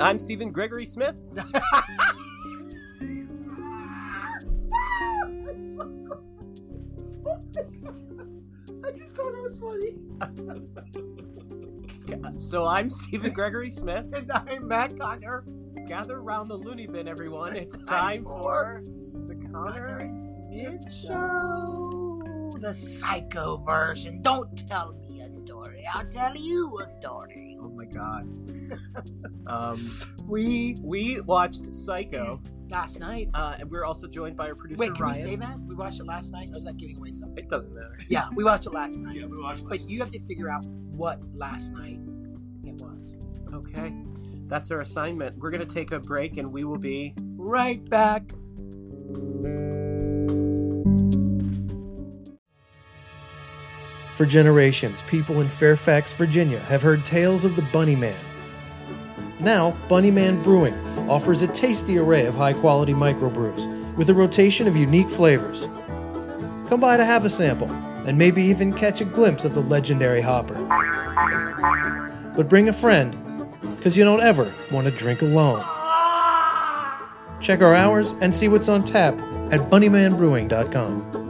I'm Stephen Gregory Smith. I just thought it was funny. So I'm Stephen Gregory Smith. And I'm Matt Conner. Gather round the loony bin, everyone. It's It's time time for the Conner Conner. and Smith Show. The psycho version. Don't tell me a story. I'll tell you a story. Oh my god. um, We we watched Psycho, last night. uh, and we're also joined by our producer Wait, can Ryan. we say that? We watched it last night? Or is that giving away something? It doesn't matter. Yeah, we watched it last night. Yeah, we watched last But you have to figure out what last night it was. Okay, that's our assignment. We're gonna take a break, and we will be Right back. For generations, people in Fairfax, Virginia have heard tales of the Bunny Man. Now, Bunny Man Brewing offers a tasty array of high quality microbrews with a rotation of unique flavors. Come by to have a sample and maybe even catch a glimpse of the legendary hopper. But bring a friend, because you don't ever want to drink alone. Check our hours and see what's on tap at bunnymanbrewing.com.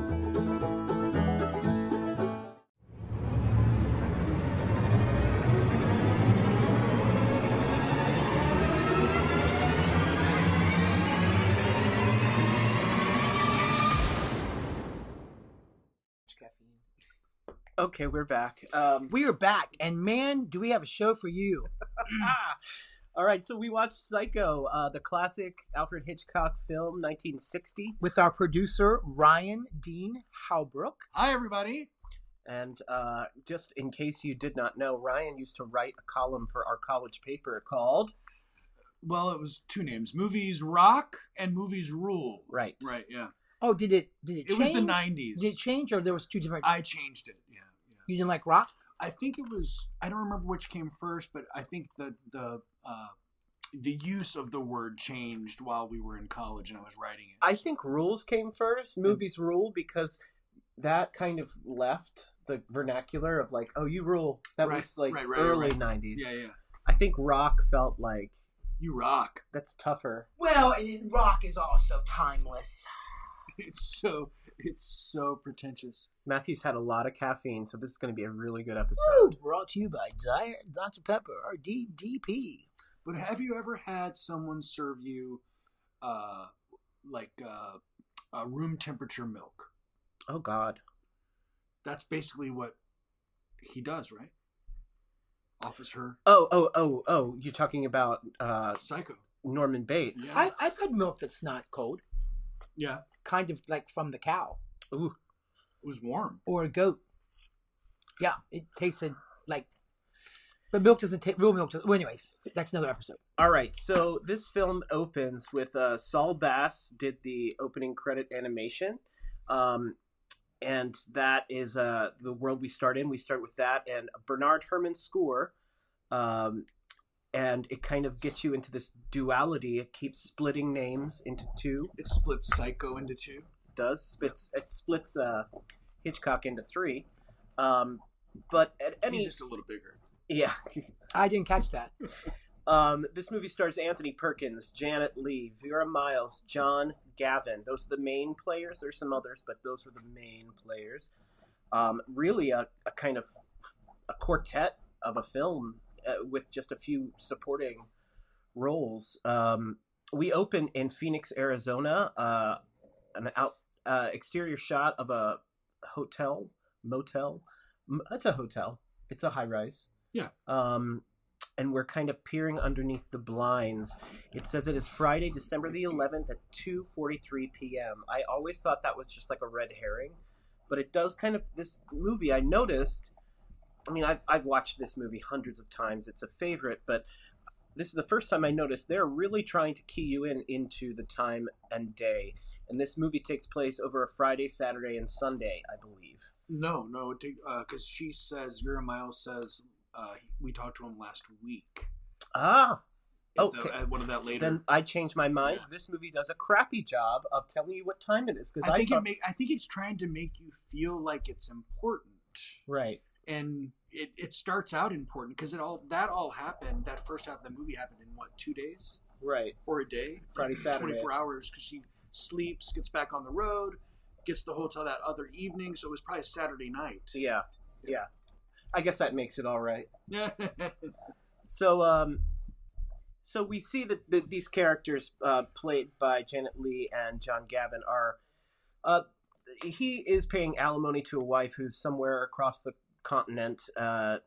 okay. We're back. Um, We are back, and man, do we have a show for you. ah! All right, so we watched Psycho, uh, the classic Alfred Hitchcock film, 1960. with our producer Ryan Dean Howbrook. Hi, everybody. And uh, just in case you did not know, Ryan used to write a column for our college paper called Well, it was two names: movies rock and movies rule. Right. Right. Yeah. Oh, did it? Did it? It was the '90s. Did it change, or there was two different? I changed it. Yeah. Yeah. you didn't like rock? I think it was. I don't remember which came first, but I think the the uh, the use of the word changed while we were in college and I was writing it. I think rules came first. Movies rule because that kind of left the vernacular of like, oh, you rule. That Right, was like right, right, early right. 90s. yeah, yeah. I think rock felt like You rock. that's tougher. Well, and rock is also timeless. It's so it's so pretentious. Matthew's had a lot of caffeine, so this is going to be a really good Woo! episode. Brought to you by Di- Dr Pepper, or DDP. But have you ever had someone serve you, uh, like uh, uh, room temperature milk? Oh, God. That's basically what he does, right? Offers her Oh, oh, oh, oh, you're talking about uh, psycho. Norman Bates. Yeah. I, I've had milk that's not cold, Yeah, kind of like from the cow Ooh, it was warm. or a goat. Yeah, it tasted like. But milk doesn't taste. Real milk. Doesn't, well, anyways, that's another episode. All right, so this film opens with uh, Saul Bass did the opening credit animation, um, and that is uh, the world we start in. We start with that and Bernard Herrmann's score, um, and it kind of gets you into this duality. It keeps splitting names into two. It splits Psycho into two. It does splits it splits uh, Hitchcock into three, um, but at any He's just a little bigger. yeah. I didn't catch that. Um, this movie stars Anthony Perkins, Janet Leigh, Vera Miles, John Gavin. Those are the main players. There's some others, but those were the main players. Um, really, a, a kind of a quartet of a film uh, with just a few supporting roles. Um, we open in Phoenix, Arizona. Uh, an out uh, exterior shot of a hotel, motel. It's a hotel. It's a high rise. Yeah. Um, and we're kind of peering underneath the blinds. It says it is Friday, December the 11th at 2:43 p.m. I always thought that was just like a red herring, but it does kind of this movie. I noticed. I mean, I've I've watched this movie hundreds of times. It's a favorite, but this is the first time I noticed they're really trying to key you in into the time and day. And this movie takes place over a Friday, Saturday, and Sunday, I believe. No, no, because she says Vera Miles says uh, we talked to him last week. Ah, Okay. the- one of that later. then I changed my mind. Yeah. This movie does a crappy job of telling you what time it is because I I, think thought, it make, I think it's trying to make you feel like it's important, right. And it, it starts out important because it all that all happened. That first half of the movie happened in what two days Right. or a day? Friday, Saturday. twenty four hours because she sleeps, gets back on the road, gets the hotel that other evening. So it was probably Saturday night. Yeah. Yeah. I guess that makes it all right. So, um, so we see that, that these characters, uh, played by Janet Leigh and John Gavin, are, uh, he is paying alimony to a wife who's somewhere across the continent. Uh,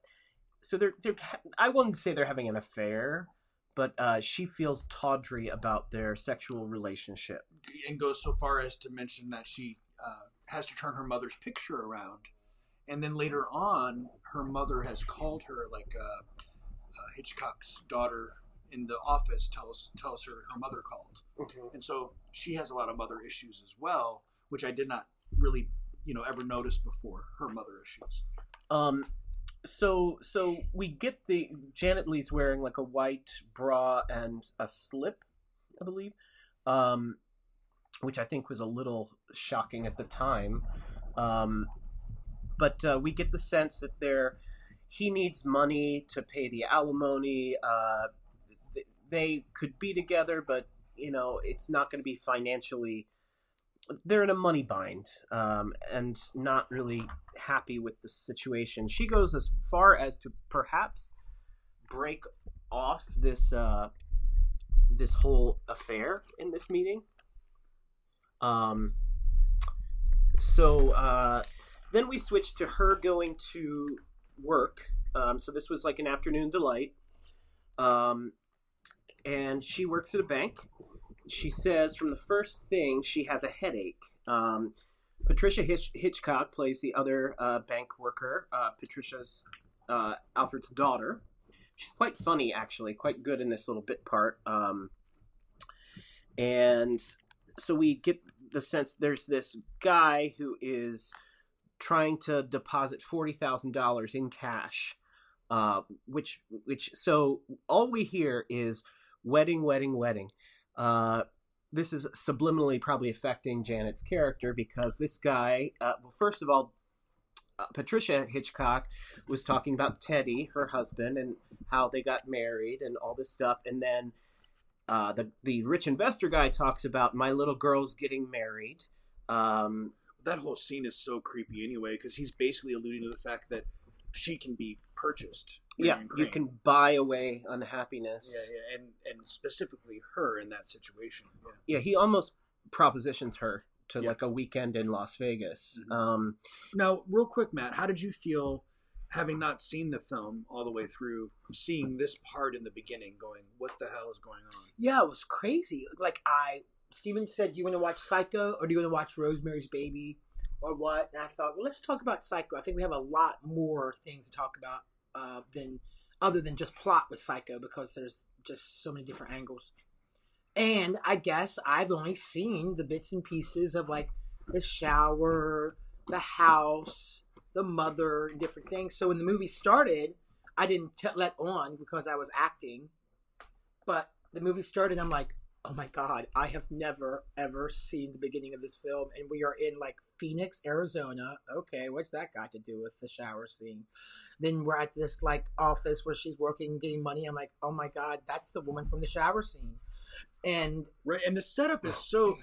so they're, they're, I wouldn't say they're having an affair, but uh, she feels tawdry about their sexual relationship. and goes so far as to mention that she uh, has to turn her mother's picture around, and then later on, her mother has called her like uh, uh, Hitchcock's daughter in the office tells tells her her mother called, and so she has a lot of mother issues as well, which I did not really you know ever notice before her mother issues. Um, so so we get the Janet Leigh's wearing like a white bra and a slip, I believe, um, which I think was a little shocking at the time. Um, but uh, we get the sense that they're he needs money to pay the alimony. Uh, they could be together, but you know it's not going to be financially. They're in a money bind um, and not really happy with the situation. She goes as far as to perhaps break off this uh, this whole affair in this meeting. Um, so uh, then we switch to her going to work. Um, so this was like an afternoon delight. Um, and she works at a bank. She says from the first thing she has a headache. Um, Patricia Hitch- Hitchcock plays the other uh, bank worker, uh, Patricia's uh, Alfred's daughter. She's quite funny, actually, quite good in this little bit part. Um, and so we get the sense there's this guy who is trying to deposit forty thousand dollars in cash, uh, which which so all we hear is wedding, wedding, wedding. Uh, this is subliminally probably affecting Janet's character because this guy, uh, well, first of all, uh, Patricia Hitchcock was talking about Teddy, her husband, and how they got married and all this stuff, and then uh, the the rich investor guy talks about my little girl's getting married. Um, That whole scene is so creepy anyway because he's basically alluding to the fact that she can be purchased. yeah, Marion you Crane. can buy away unhappiness. Yeah, yeah, and and specifically her in that situation. Yeah. yeah, he almost propositions her to Yeah. like a weekend in Las Vegas. Mhm. Um, Now, real quick, Matt, how did you feel having not seen the film all the way through, seeing this part in the beginning, going, "What the hell is going on?" Yeah, it was crazy. Like I, Stephen said, "Do "You want to watch Psycho or do you want to watch Rosemary's Baby or what?" And I thought, well, let's talk about Psycho. I think we have a lot more things to talk about uh, than other than just plot with Psycho because there's just so many different angles. And I guess I've only seen the bits and pieces of like the shower, the house, the mother, and different things. So when the movie started, I didn't t- let on because I was acting. But the movie started, I'm like, oh my god, I have never ever seen the beginning of this film, and we are in like Phoenix, Arizona. Okay, what's that got to do with the shower scene? Then we're at this like office where she's working, getting money. I'm like, oh my god, that's the woman from the shower scene. And Right, and the setup is so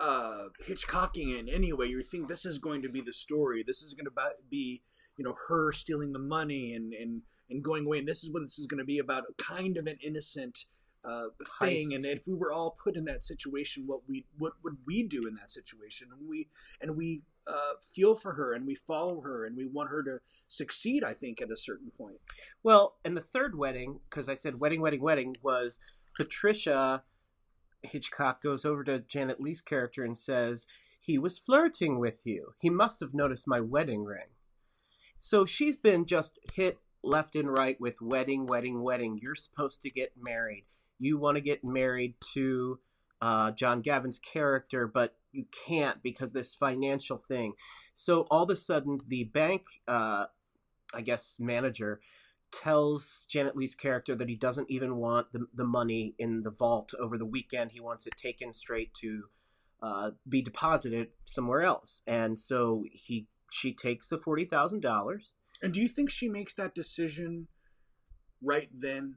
uh, Hitchcockian. Anyway, you think this is going to be the story. This is going to be, you know, her stealing the money and and and going away. And this is what this is going to be about. Kind of an innocent uh, thing. And if we were all put in that situation, what we what would we do in that situation? And we and we uh, feel for her and we follow her and we want her to succeed. I think at a certain point. well, and the third wedding, because I said wedding, wedding, wedding, was Patricia Hitchcock goes over to Janet Leigh's character and says, He was flirting with you. He must have noticed my wedding ring. So she's been just hit left and right with wedding, wedding, wedding. You're supposed to get married. You want to get married to uh, John Gavin's character, but you can't because this financial thing. So all of a sudden, the bank, uh, I guess, manager tells Janet Leigh's character that he doesn't even want the, the money in the vault over the weekend. He wants it taken straight to uh, be deposited somewhere else. And so he she takes the forty thousand dollars And do you think she makes that decision right then?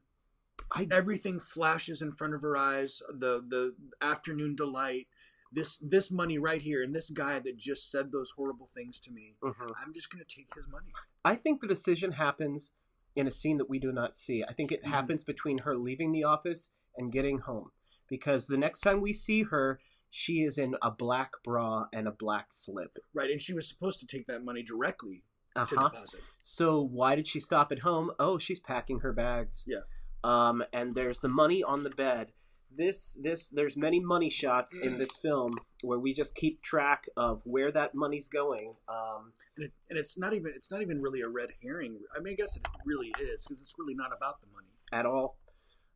I Everything flashes in front of her eyes. The the afternoon delight. This this money right here, and this guy that just said those horrible things to me. Mhm. I'm just gonna take his money. I think the decision happens in a scene that we do not see. I think it Mhm. happens between her leaving the office and getting home. Because the next time we see her, she is in a black bra and a black slip. Right, and she was supposed to take that money directly to Uh-huh. deposit. So why did she stop at home? Oh, she's packing her bags. Yeah. Um, and there's the money on the bed. This this there's many money shots in this film where we just keep track of where that money's going. Um, and, it, and it's not even it's not even really a red herring. I mean, I guess it really is because it's really not about the money. at all.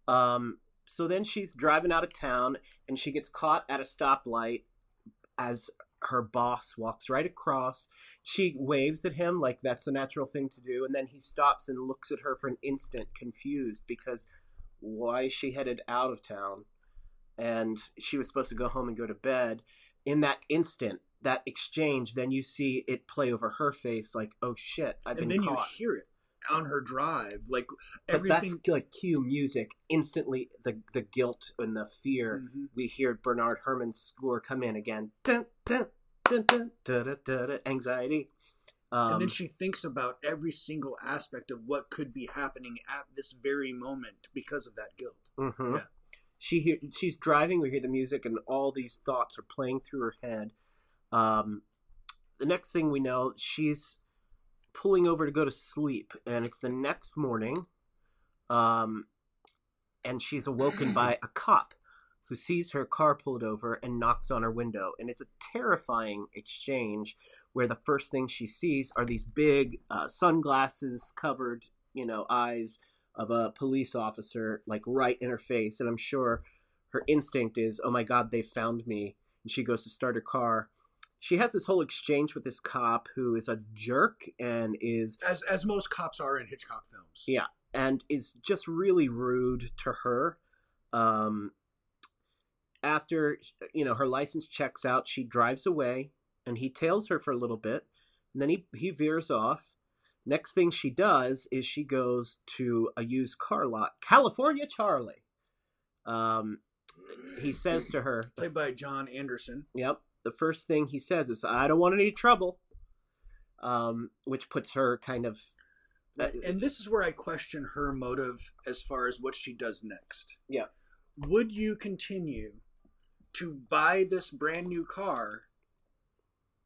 Um, so then she's driving out of town and she gets caught at a stoplight as her boss walks right across. She waves at him like that's the natural thing to do, and then he stops and looks at her for an instant, confused because why is she headed out of town? And she was supposed to go home and go to bed. In that instant, that exchange, then you see it play over her face like, oh shit, I've and been And then caught. you hear it on her drive, like But everything. that's like cue music. Instantly, the the guilt and the fear. Mhm. We hear Bernard Herrmann's score come in again. Dun, dun, dun, anxiety. Um, and then she thinks about every single aspect of what could be happening at this very moment because of that guilt. mhm. yeah. She hear, she's driving. We hear the music, and all these thoughts are playing through her head. Um, the next thing we know, she's pulling over to go to sleep, and it's the next morning. Um, and she's awoken by a cop who sees her car pulled over and knocks on her window. And it's a terrifying exchange where the first thing she sees are these big uh, sunglasses covered, you know, eyes of a police officer, like right in her face. And I'm sure her instinct is, oh my God, they found me. And she goes to start her car. She has this whole exchange with this cop who is a jerk and is As as most cops are in Hitchcock films. Yeah. and is just really rude to her. Um, after you know her license checks out, she drives away, and he tails her for a little bit, and then he he veers off. Next thing she does is she goes to a used car lot, California Charlie. Um, he says to her, Played by John Anderson. Yep. The first thing he says is, "I don't want any trouble," um, which puts her kind of. uh, and this is where I question her motive as far as what she does next. Yeah. Would you continue to buy this brand new car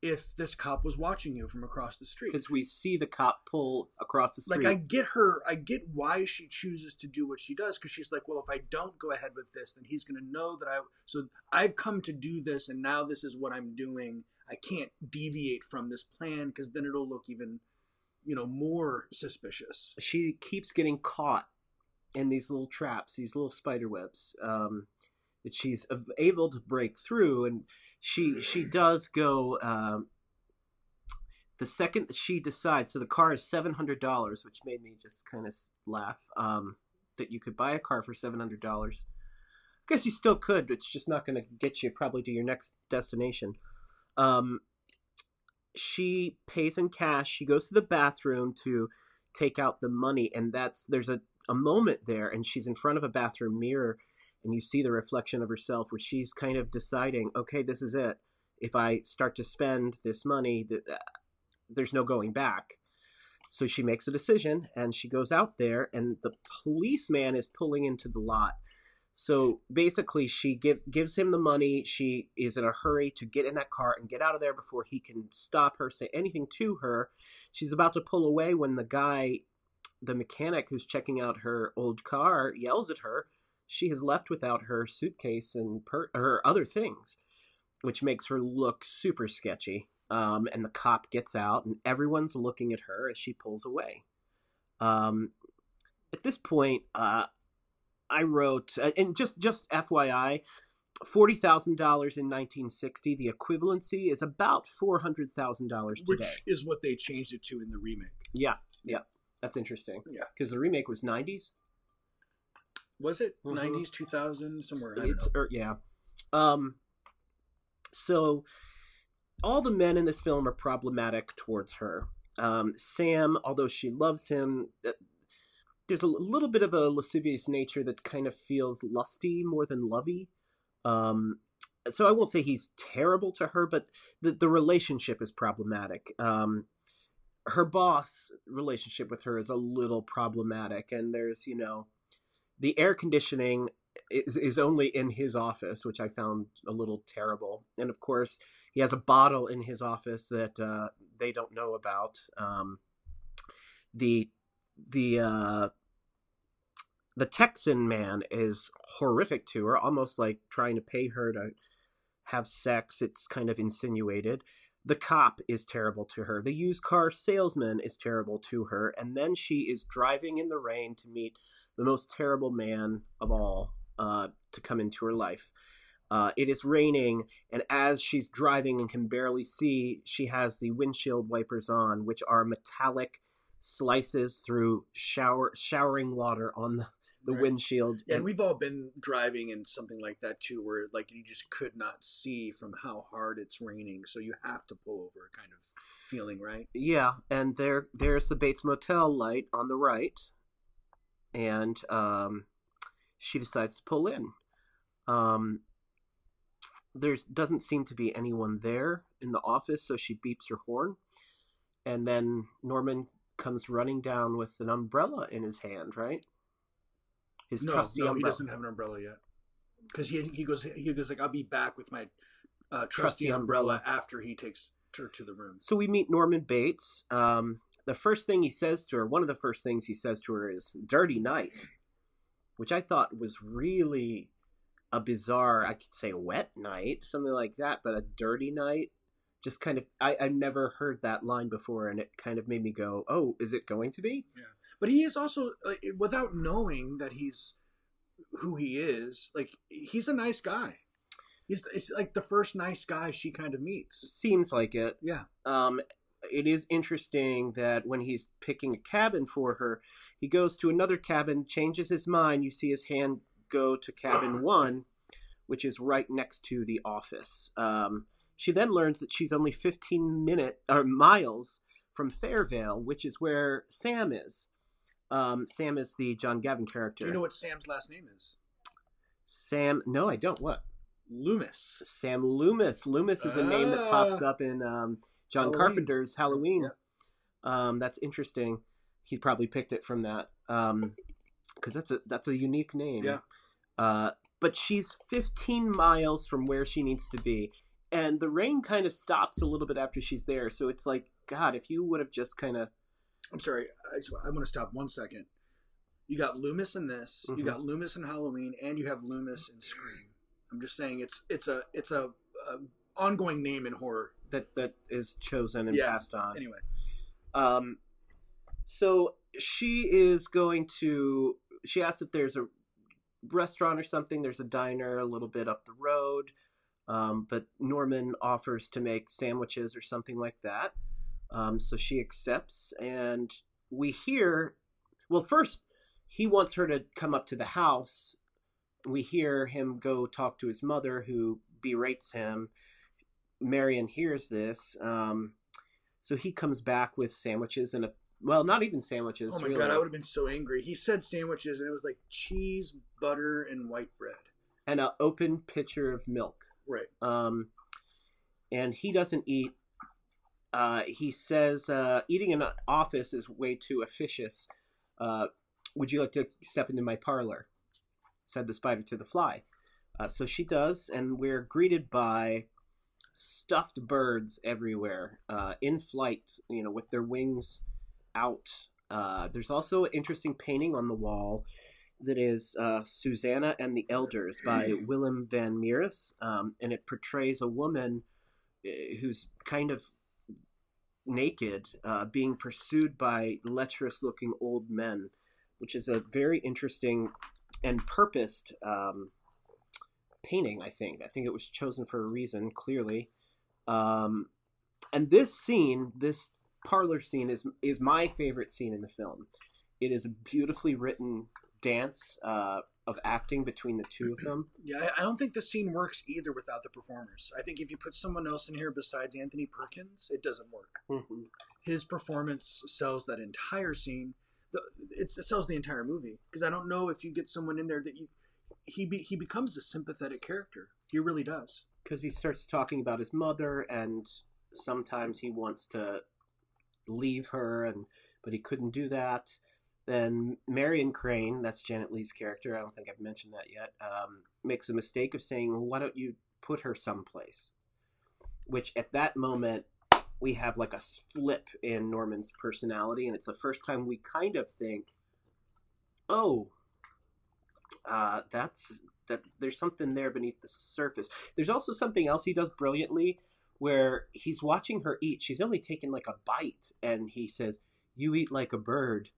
if this cop was watching you from across the street? because we see the cop pull across the street. like I get her, I get why she chooses to do what she does because she's like, well, if I don't go ahead with this, then he's going to know that I. So I've come to do this, and now this is what I'm doing. I can't deviate from this plan because then it'll look even, you know, more suspicious. she keeps getting caught in these little traps, these little spider webs um, that she's able to break through, and she she does go. Um, the second that she decides, so the car is seven hundred dollars, which made me just kind of laugh. Um, that you could buy a car for seven hundred dollars. I guess you still could, but it's just not going to get you probably to your next destination. Um, she pays in cash. She goes to the bathroom to take out the money, and that's there's a, a moment there, and she's in front of a bathroom mirror, and you see the reflection of herself where she's kind of deciding, okay, this is it. If I start to spend this money, uh, there's no going back. So she makes a decision, and she goes out there, and the policeman is pulling into the lot. So basically, she gives gives him the money. She is in a hurry to get in that car and get out of there before he can stop her, say anything to her. She's about to pull away when the guy, the mechanic who's checking out her old car, yells at her. She has left without her suitcase and per- her other things, which makes her look super sketchy. Um, and the cop gets out, and everyone's looking at her as she pulls away. Um, at this point, uh, I wrote, uh, and just just FYI, forty thousand dollars in nineteen sixty. The equivalency is about four hundred thousand dollars today, Which is what they changed it to in the remake. Yeah, yeah, that's interesting. Yeah. because the remake was nineties. Was it Mhm. 90s, 2000, somewhere? It's or, yeah. Um. So, all the men in this film are problematic towards her. Um, Sam, although she loves him, uh, there's a little bit of a lascivious nature that kind of feels lusty more than lovey. Um, so I won't say he's terrible to her, but the the relationship is problematic. Um, her boss relationship with her is a little problematic, and there's you know the air conditioning is is only in his office, which I found a little terrible, and of course he has a bottle in his office that uh, they don't know about. Um, the the uh, the Texan man is horrific to her, almost like trying to pay her to have sex. It's kind of insinuated. The cop is terrible to her. The used car salesman is terrible to her. And then she is driving in the rain to meet the most terrible man of all uh, to come into her life. Uh, it is raining, and as she's driving and can barely see, she has the windshield wipers on, which are metallic slices through shower showering water on the, the Right. windshield. Yeah, and we've all been driving in something like that too, where like you just could not see from how hard it's raining, so you have to pull over, kind of feeling, right? Yeah, and there there's the Bates Motel light on the right, and um, she decides to pull in. Um, there doesn't seem to be anyone there in the office, so she beeps her horn, and then Norman comes running down with an umbrella in his hand, right? His no, trusty no, he doesn't have an umbrella yet, because he he goes he goes like I'll be back with my uh, trusty, Trusty umbrella, umbrella. after he takes her to the room. So we meet Norman Bates. Um, the first thing he says to her, one of the first things he says to her is "Dirty night," which I thought was really a bizarre. I could say wet night, something like that, but a dirty night. Just kind of, I, I've never heard that line before, and it kind of made me go, "Oh, is it going to be?" Yeah, but he is also like, without knowing that he's who he is. Like he's a nice guy. He's it's like the first nice guy she kind of meets. Seems like it. Yeah. um, it is interesting that when he's picking a cabin for her, he goes to another cabin, changes his mind. You see his hand go to cabin one, which is right next to the office. Um, she then learns that she's only 15 minute or miles from Fairvale, which is where Sam is. Um, Sam is the John Gavin character. Do you know what Sam's last name is? Sam? No, I don't. What? Loomis. Sam Loomis. Loomis is a name that pops Ah. up in um, John Halloween. Carpenter's Halloween. Um, that's interesting. He probably picked it from that because that's a that's a unique name. Yeah. Uh, but she's 15 miles from where she needs to be, and the rain kind of stops a little bit after she's there. So it's like, God, if you would have just kind of I'm sorry. I, just, I want to stop one second. You got Loomis in this. You Mhm. got Loomis in Halloween, and you have Loomis in Scream. I'm just saying it's it's a it's a, a ongoing name in horror. That that is chosen and Yeah. passed on. Anyway, Um, so she is going to. She asks if there's a restaurant or something. There's a diner a little bit up the road, um, but Norman offers to make sandwiches or something like that. Um, so she accepts, and we hear. Well, first he wants her to come up to the house. We hear him go talk to his mother, who berates him. Marion hears this. Um, so he comes back with sandwiches and a well, not even sandwiches. oh my really. god, I would have been so angry. He said sandwiches, and it was like cheese, butter, and white bread. and an open pitcher of milk. Right. Um, and he doesn't eat. Uh, he says uh, eating in an office is way too officious. Uh, would you like to step into my parlor? Said the spider to the fly. Uh, so she does, and we're greeted by stuffed birds everywhere, uh, in flight. You know, with their wings out. Uh, there's also an interesting painting on the wall that is uh, Susanna and the Elders by Willem van Mieris, um, and it portrays a woman uh, who's kind of naked, uh, being pursued by lecherous-looking old men, which is a very interesting and purposed um, painting. I think. I think it was chosen for a reason, clearly. Um, and this scene, this parlor scene, is is my favorite scene in the film. It is a beautifully written dance uh, of acting between the two of them. Yeah, I- don't think the scene works either without the performers. I think if you put someone else in here besides Anthony Perkins, it doesn't work. Mhm. His performance sells that entire scene. The, it's, it sells the entire movie because I don't know if you get someone in there that you he be, he becomes a sympathetic character. He really does. because he starts talking about his mother and sometimes he wants to leave her and but he couldn't do that then marion crane that's janet leigh's character i don't think i've mentioned that yet um, makes a mistake of saying well, why don't you put her someplace which at that moment we have like a flip in norman's personality and it's the first time we kind of think oh uh, that's that there's something there beneath the surface there's also something else he does brilliantly where he's watching her eat. She's only taken like a bite, and he says, You eat like a bird.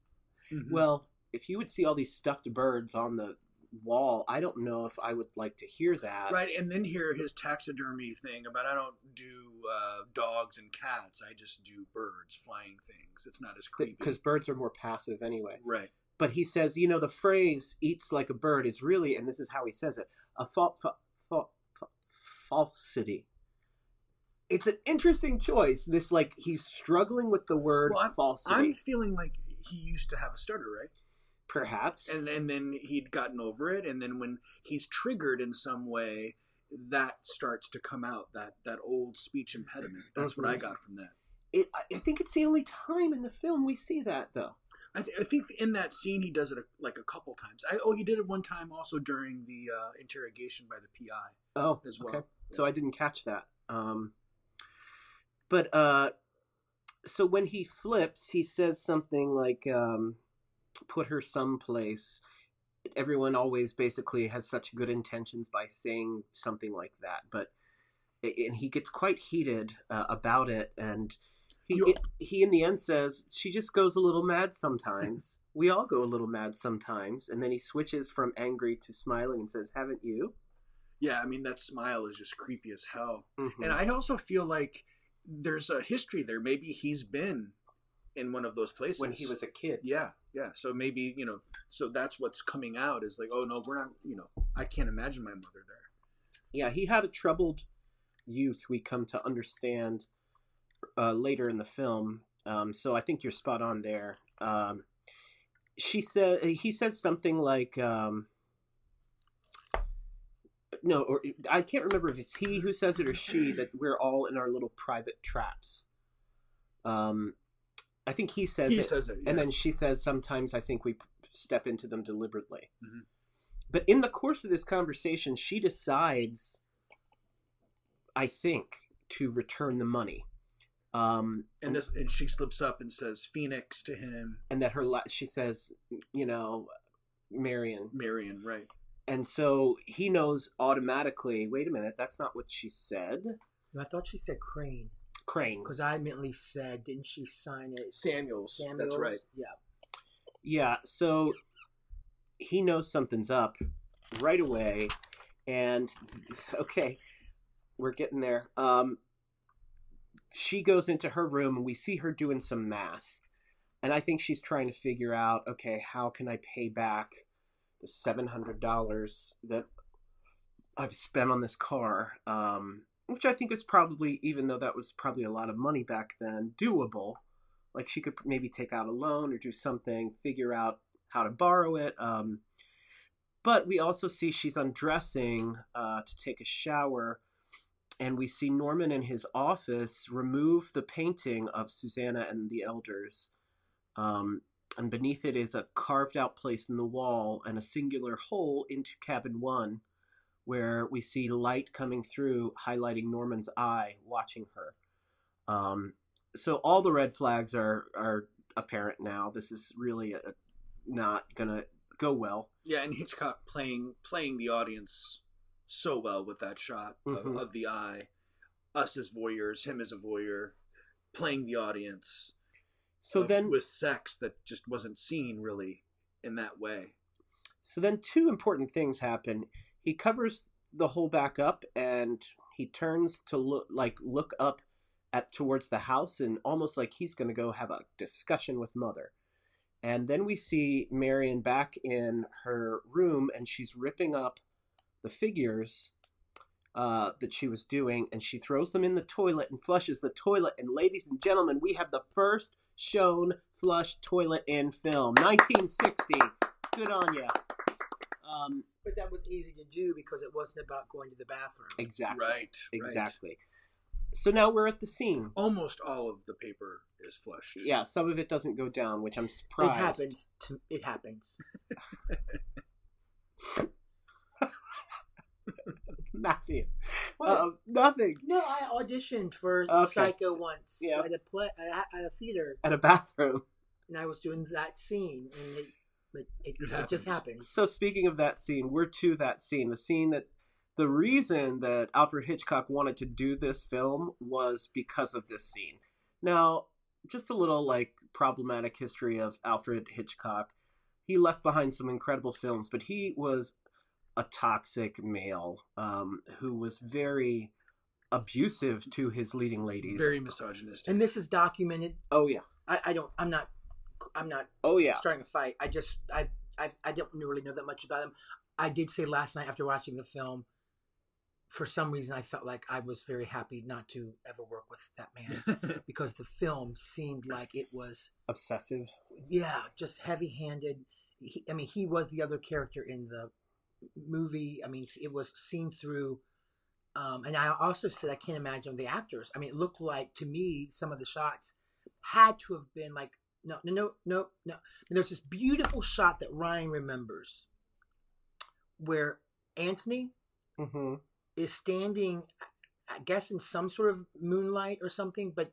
Well, if you would see all these stuffed birds on the wall, I don't know if I would like to hear that. right, and then hear his taxidermy thing about I don't do uh, dogs and cats. I just do birds, flying things. It's not as creepy. Because birds are more passive anyway. right, But he says, you know, the phrase eats like a bird is really, and this is how he says it, a fa- fa- fa- fa- falsity. It's an interesting choice. This, like, he's struggling with the word Well, I'm- falsity. I'm feeling like he used to have a stutter, right? Perhaps. and and then he'd gotten over it and then when he's triggered in some way that starts to come out that that old speech impediment that's what i Mhm. got from that it, I I think it's the only time in the film we see that, though. I, th- I think in that scene he does it a, like a couple times I, oh he did it one time also during the uh, interrogation by the pi Oh, as well okay. So I didn't catch that. Um, but uh, so when he flips, he says something like, um, "Put her someplace." Everyone always basically has such good intentions by saying something like that, but and he gets quite heated uh, about it, and he You- he in the end says she just goes a little mad sometimes. we all go a little mad sometimes, and then he switches from angry to smiling and says, "Haven't you?" yeah i mean that smile is just creepy as hell Mhm. and i also feel like there's a history there maybe he's been in one of those places when he was a kid. Yeah, yeah. So maybe you know, so that's what's coming out is like, oh no, we're not. You know, I can't imagine my mother there. Yeah, he had a troubled youth. We come to understand uh, later in the film. Um, so I think you're spot on there. Um, she said he says something like, um, "No," or I can't remember if it's he who says it or she that we're all in our little private traps. Um, I think he says he it. says it, And then she says, sometimes I think we step into them deliberately. Mhm. But in the course of this conversation, she decides, I think, to return the money. Um, and this, and she slips up and says Phoenix to him, and that her, la- she says, you know, Marion. Marion, right? And so he knows automatically, wait a minute, that's not what she said. And I thought she said Crane Crane. because I mentally said, didn't she sign it? Samuels, Samuels? that's right. Yeah. Yeah, so he knows something's up right away, and okay, we're getting there. Um, she goes into her room, and we see her doing some math, and I think she's trying to figure out, okay, how can I pay back the seven hundred dollars that I've spent on this car? Um, which I think is probably, even though that was probably a lot of money back then, doable. Like she could maybe take out a loan or do something figure out how to borrow it um, but we also see she's undressing uh, to take a shower and we see norman in his office remove the painting of susanna and the elders um, and beneath it is a carved out place in the wall and a singular hole into cabin one where we see light coming through highlighting norman's eye watching her um, so all the red flags are are apparent now. This is really a, not gonna go well. Yeah, and Hitchcock playing playing the audience so well with that shot Mhm. of, of the eye, us as voyeurs, him as a voyeur, playing the audience. So of- then, with sex that just wasn't seen really in that way. so then, two important things happen. He covers the hole back up, and he turns to look like look up at towards the house, and almost like he's gonna go have a discussion with mother. And then we see Marion back in her room, and she's ripping up the figures uh, that she was doing, and she throws them in the toilet and flushes the toilet. And ladies and gentlemen, we have the first shown flush toilet in film, 1960. Good on you. Um, But that was easy to do because it wasn't about going to the bathroom. exactly. Right. right. Exactly. So now we're at the scene. Almost all of the paper is flushed. Yeah, some of it doesn't go down, which I'm surprised. It happens. To, it happens. What? Uh, nothing. No, I auditioned for Okay. Psycho once Yeah. at a play at a, at a theater, At a bathroom. and I was doing that scene, and it it, it, It it just happens. So speaking of that scene, we're to that scene. The scene that the reason that Alfred Hitchcock wanted to do this film was because of this scene. Now, just a little like problematic history of Alfred Hitchcock. He left behind some incredible films, but he was a toxic male um, who was very abusive to his leading ladies. Very misogynistic. And this is documented. oh yeah, I, I don't. I'm not. I'm not oh yeah. starting a fight. I just. I. I. I don't really know that much about him. I did say last night after watching the film. For some reason, I felt like I was very happy not to ever work with that man because the film seemed like it was Obsessive. yeah, just heavy-handed. He, I mean, he was the other character in the movie. I mean, it was seen through. Um, and I also said I can't imagine the actors. I mean, it looked like to me some of the shots had to have been like no, no, no, no, no. And there's this beautiful shot that Ryan remembers, where Anthony hmm is standing, I guess, in some sort of moonlight or something, but.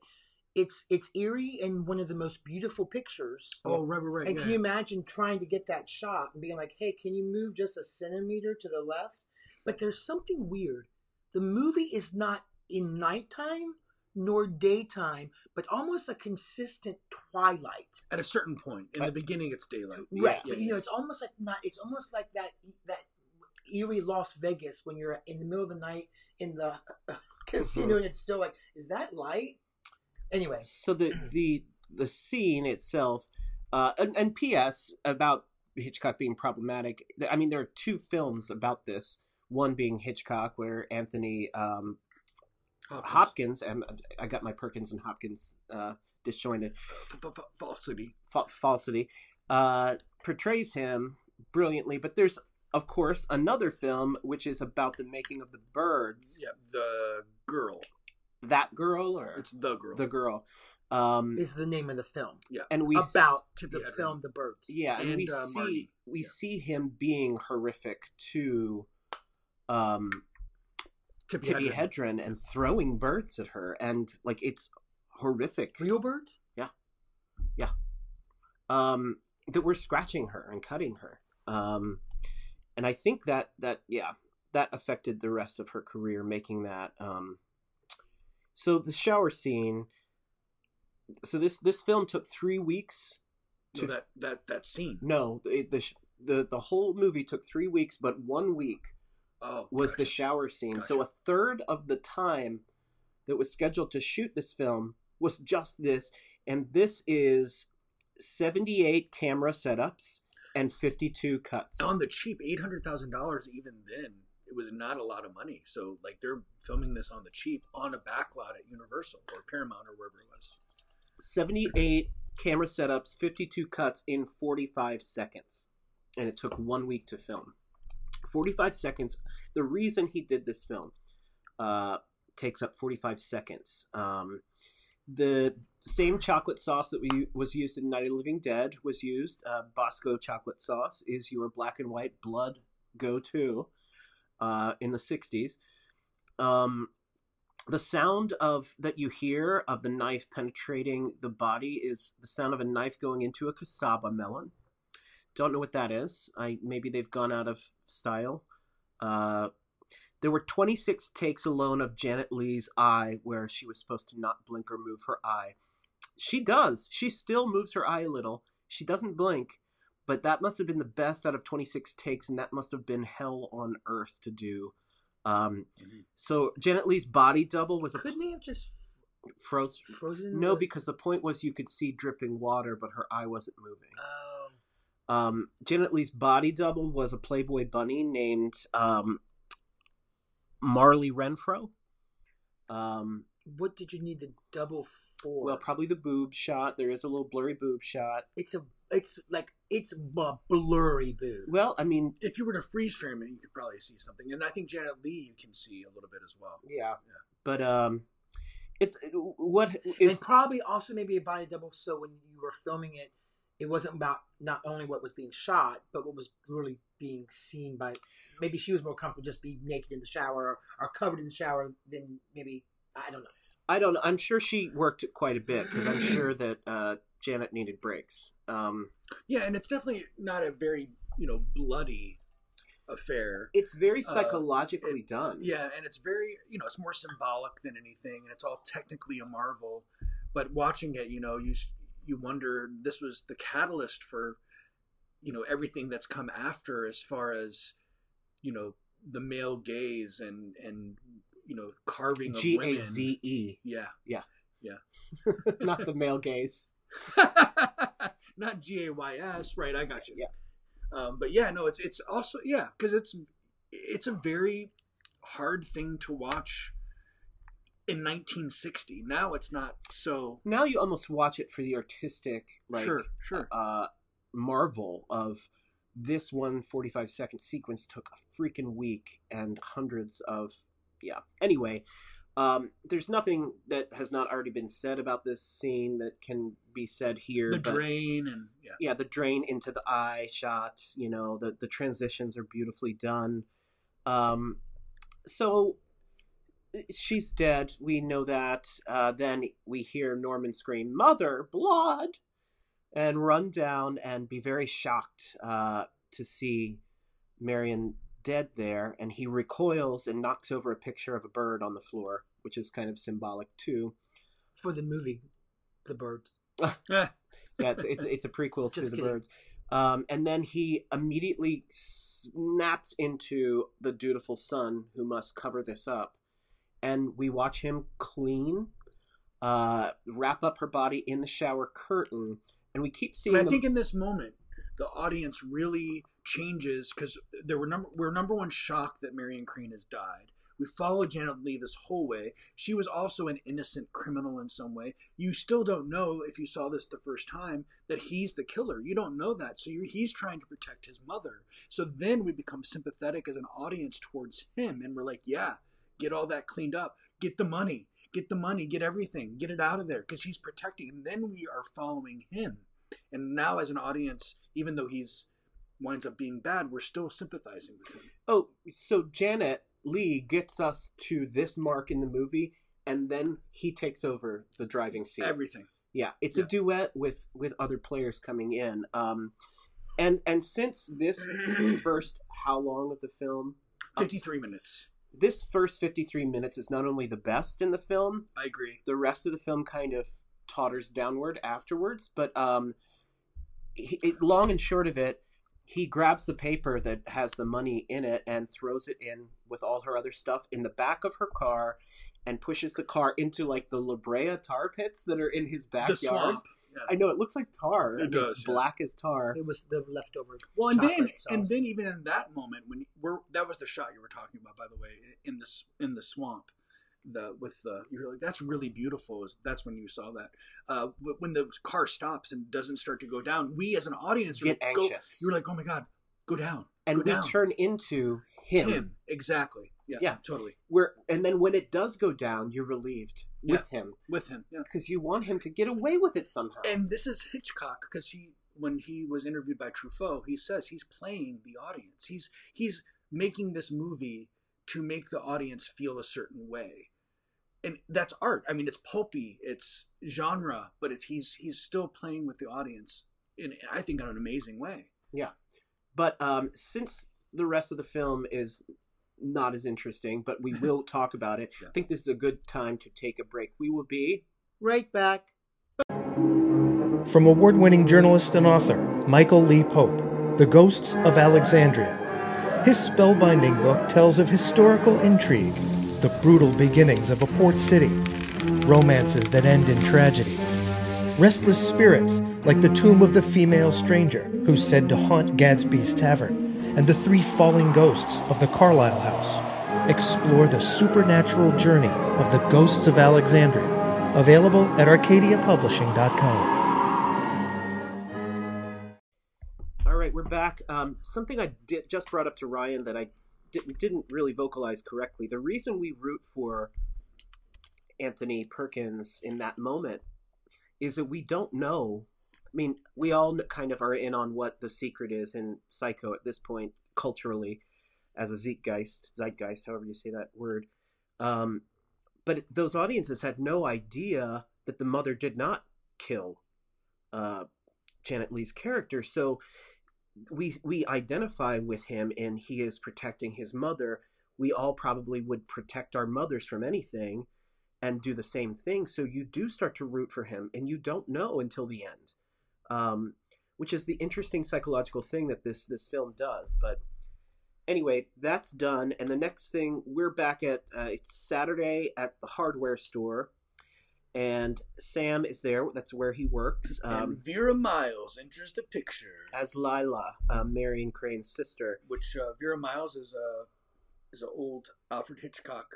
It's it's eerie and one of the most beautiful pictures. oh, right, right, right. And yeah. can you imagine trying to get that shot and being like, hey, can you move just a centimeter to the left? But there's something weird. The movie is not in nighttime nor daytime, but almost a consistent twilight. At a certain point, in uh, the beginning, it's daylight. Right. Yeah, but you know, it's almost like not it's almost like that that eerie Las Vegas when you're in the middle of the night in the casino mm-hmm. and it's still like, is that light? Anyway, so the the the scene itself uh and, and ps about hitchcock being problematic i mean there are two films about this one being hitchcock where anthony um Hopkins. hopkins and i got my perkins and hopkins uh disjointed falsity. fa- falsity uh portrays him brilliantly but there's of course another film which is about the making of the birds Yeah, the girl. That girl or It's the girl. the girl um is the name of the film Yeah, and we s- about Tippi the Hedren. film The Birds. Yeah, and, And, we uh, see Marty. we Yeah. see him being horrific to um Tippi Tibby Hedren. Hedren and throwing birds at her and like it's horrific. Real birds? Yeah, yeah. Um that we're scratching her and cutting her. Um and I think that that yeah, that affected the rest of her career making that um so the shower scene so this this film took 3 weeks No, that that that scene. No, the the the, the whole movie took three weeks, but one week Oh, was the shower scene. So a third of the time that was scheduled to shoot this film was just this, and this is seventy eight camera setups and fifty two cuts. on the cheap, eight hundred thousand dollars. Even then, it was not a lot of money. So like they're filming this on the cheap on a backlot at Universal or Paramount or wherever it was. Seventy eight camera setups, fifty two cuts in forty five seconds, and it took one week to film. 45 seconds. The reason he did this film uh, takes up 45 seconds. Um, the same chocolate sauce that we was used in Night of the Living Dead was used. Uh, Bosco chocolate sauce is your black and white blood go-to uh, in the 60s. Um, the sound of that you hear of the knife penetrating the body is the sound of a knife going into a casaba melon. Don't know what that is. I maybe they've gone out of style. Uh, there were 26 takes alone of Janet Leigh's eye where she was supposed to not blink or move her eye. She does. She still moves her eye a little. She doesn't blink, but that must have been the best out of 26 takes, and that must have been hell on earth to do. Um, Mhm. so Janet Leigh's body double was a Couldn't they have just Froze. Frozen. No, was- because the point was you could see dripping water, but her eye wasn't moving. Oh. Um, Janet Leigh's body double was a Playboy bunny named um, Marli Renfro. Um, what did you need the double for? well, probably the boob shot. There is a little blurry boob shot. it's a it's like it's a blurry boob. Well, I mean, If you were to freeze frame it, you could probably see something. And I think Janet Leigh you can see a little bit as well. yeah, but um, it's what is and probably also maybe a body double so when you were filming it, it wasn't about not only what was being shot, but what was really being seen by. Maybe she was more comfortable just being naked in the shower or, or covered in the shower than maybe I don't know. I don't know. I'm sure she worked it quite a bit because I'm sure that uh, Janet needed breaks. Um, Yeah, and it's definitely not a very you know bloody affair. it's very Uh, psychologically done. Yeah, and it's very you know it's more symbolic than anything, and it's all technically a marvel. But watching it, you know, you you wonder this was the catalyst for you know everything that's come after as far as you know the male gaze and and you know carving Yeah, women. A Z E, Yeah, not the male gaze. not G A Y S. Right, I got you. Yeah. Um, but yeah, no, it's it's also yeah because it's it's a very hard thing to watch in 1960. Now it's not so. Now you almost watch it for the artistic, like sure, sure. uh, marvel of this one 45 second sequence took a freaking week and hundreds of yeah. Anyway, um, there's nothing that has not already been said about this scene that can be said here. the but- drain and yeah. yeah, the drain into the eye shot, you know, the the transitions are beautifully done. Um so she's dead, we know that. Uh then we hear Norman scream, "Mother, blood!" and run down and be very shocked uh to see Marion dead there and he recoils and knocks over a picture of a bird on the floor, which is kind of symbolic too. For the movie, The Birds. yeah, it's it's, it's a prequel to Just the kidding. birds. Um, and then he immediately snaps into the dutiful son who must cover this up, and we watch him clean, uh, wrap up her body in the shower curtain, and we keep seeing. And I them- think in this moment, the audience really changes because there were number we're number one shocked that Marion Crane has died. We followed Janet Leigh this whole way. She was also an innocent criminal in some way. You still don't know if you saw this the first time that he's the killer. You don't know that. So he's trying to protect his mother. So then we become sympathetic as an audience towards him, and we're like, yeah, get all that cleaned up, get the money, get the money, get everything, get it out of there because he's protecting. And then we are following him. And now, as an audience, even though he's winds up being bad, we're still sympathizing with him. Oh, so Janet Leigh gets us to this mark in the movie, and then he takes over the driving seat. Everything. Yeah, it's Yeah. a duet with with other players coming in. Um, and and since this first how long of the film, 53 minutes. this first fifty three minutes is not only the best in the film, I agree. the rest of the film kind of totters downward afterwards. But um, it, long and short of it, he grabs the paper that has the money in it and throws it in with all her other stuff in the back of her car, and pushes the car into like the La Brea tar pits that are in his The backyard. swamp. Yeah. I know it looks like tar. It I mean, does, It's yeah. black as tar. It was the leftover. Well, and then chocolate and then even in that moment when we're that was the shot you were talking about, by the way, in this in the swamp. The with the you're like that's really beautiful. Is that's when you saw that uh, when the car stops and doesn't start to go down. We as an audience Get like, anxious. You're like, oh my god, go down, and go we down. turn into him. him exactly. Yeah, Yeah. totally Where and then when it does go down, you're relieved with him with him. Yeah. because you want him to get away with it somehow. And this is Hitchcock because he, when he was interviewed by Truffaut, he says he's playing the audience. He's he's making this movie to make the audience feel a certain way, and that's art. I mean, it's pulpy, it's genre, but it's he's he's still playing with the audience in I think in an amazing way. Yeah, but um, since the rest of the film is not as interesting, but we will talk about it, Yeah. I think this is a good time to take a break. We will be right back. From award winning journalist and author Michael Lee Pope, The Ghosts of Alexandria. His spellbinding book tells of historical intrigue, the brutal beginnings of a port city, romances that end in tragedy. Restless spirits, like the tomb of the female stranger who's said to haunt Gadsby's Tavern, and the three falling ghosts of the Carlisle House. Explore the supernatural journey of the Ghosts of Alexandria, available at arcadiapublishing.com. All right, we're back. Um, something I just brought up to Ryan that I didn't, didn't really vocalize correctly. The reason we root for Anthony Perkins in that moment is that we don't know. I mean, we all kind of are in on what the secret is in Psycho at this point, culturally, as a zeitgeist, zeitgeist, however you say that word. Um, but those audiences had no idea that the mother did not kill uh, Janet Leigh's character. So we we identify with him, and he is protecting his mother. We all probably would protect our mothers from anything, and do the same thing. So you do start to root for him, and you don't know until the end, um, which is the interesting psychological thing that this this film does. But anyway, that's done, and the next thing we're back at uh, it's Saturday at the hardware store, and Sam is there. That's where he works. Um, and Vera Miles enters the picture, as Lila, uh, Marion Crane's sister. which uh, Vera Miles is a is an old Alfred Hitchcock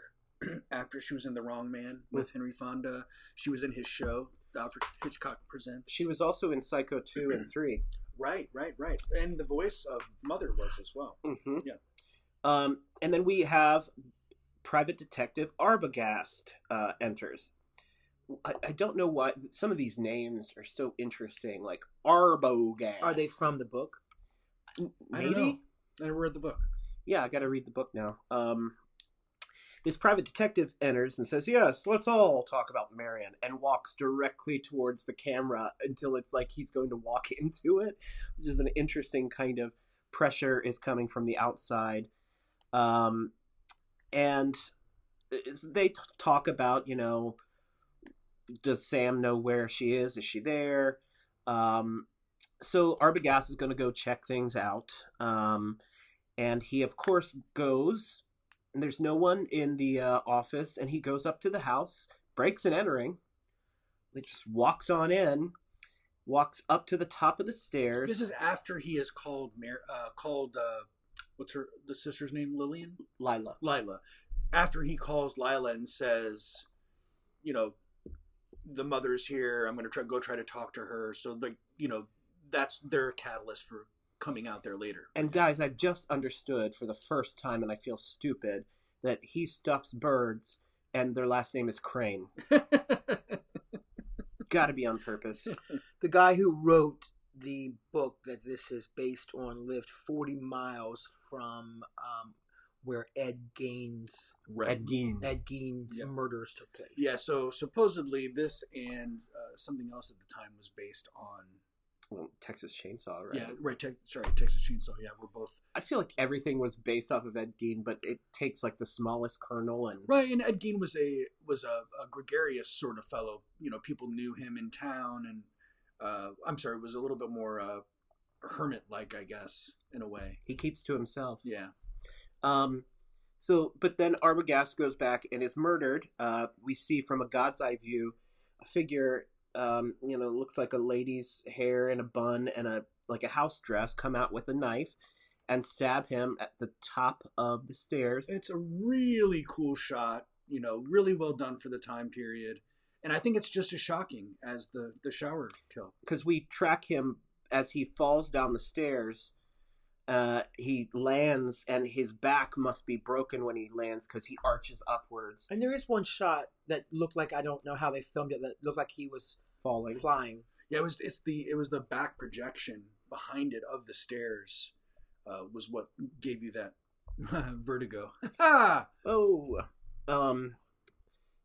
actor. She was in The Wrong Man with Henry Fonda. She was in his show, Alfred Hitchcock Presents. She was also in Psycho 2 and 3. right, right, right, and the voice of Mother was as well. Mm-hmm. Yeah. Um, and then we have Private Detective Arbogast uh, enters. I, I don't know why some of these names are so interesting, like Arbogast. Are they from the book? Maybe. I. I read the book. Yeah, I got to read the book now. Um, this private detective enters and says, "Yes, let's all talk about Marion," and walks directly towards the camera until it's like he's going to walk into it, which is an interesting kind of pressure is coming from the outside. Um, and they t- talk about, you know, does Sam know where she is? Is she there? Um, so Arbogast is going to go check things out. Um, and he, of course, goes. And there's no one in the uh, office, and he goes up to the house, breaks and entering. He just walks on in, walks up to the top of the stairs. This is after he has called Mar- uh, called uh, what's her the sister's name Lillian Lila. Lila. After he calls Lila and says, you know, the mother's here. I'm going to try go try to talk to her. So like you know, that's their catalyst for coming out there later. And guys, I just understood for the first time, and I feel stupid that he stuffs birds, and their last name is Crane. Got to be on purpose. The guy who wrote the book that this is based on lived 40 miles from um, where Ed Gaines right. Ed Gein. Ed Gein Yep. murders took place. Yeah. So supposedly this and uh, something else at the time was based on. Well, Texas Chainsaw, right? Yeah. Right. Te- sorry, Texas Chainsaw. Yeah, we're both. I feel like everything was based off of Ed Gein, but it takes like the smallest kernel and Right, and Ed Gein was a was a, a gregarious sort of fellow. You know, people knew him in town, and uh, I'm sorry, was a little bit more uh, hermit like, I guess, in a way. he keeps to himself. Yeah, Um, so, but then Arbogast goes back and is murdered. Uh, we see from a God's eye view a figure, um, you know, looks like a lady's hair in a bun and a like a house dress come out with a knife and stab him at the top of the stairs. it's a really cool shot. You know, really well done for the time period, and I think it's just as shocking as the the shower kill. because we track him as he falls down the stairs. Uh, he lands, and his back must be broken when he lands because he arches upwards, And there is one shot that looked like I don't know how they filmed it that looked like he was falling. flying. Yeah, it was it's the it was the back projection behind it of the stairs uh, was what gave you that vertigo. Ah! Oh, um,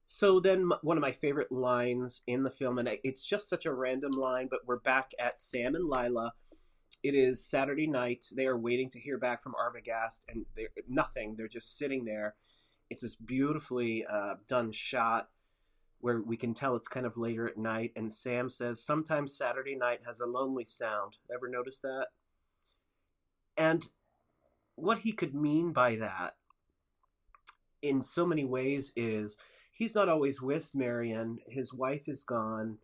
so then one of my favorite lines in the film, and it's just such a random line, but we're back at Sam and Lila. It is Saturday night. They are waiting to hear back from Arbogast, and they're nothing. They're just sitting there. It's this beautifully uh, done shot where we can tell it's kind of later at night. And Sam says, "Sometimes Saturday night has a lonely sound. Ever notice that?" And what he could mean by that in so many ways is he's not always with Marion. His wife is gone.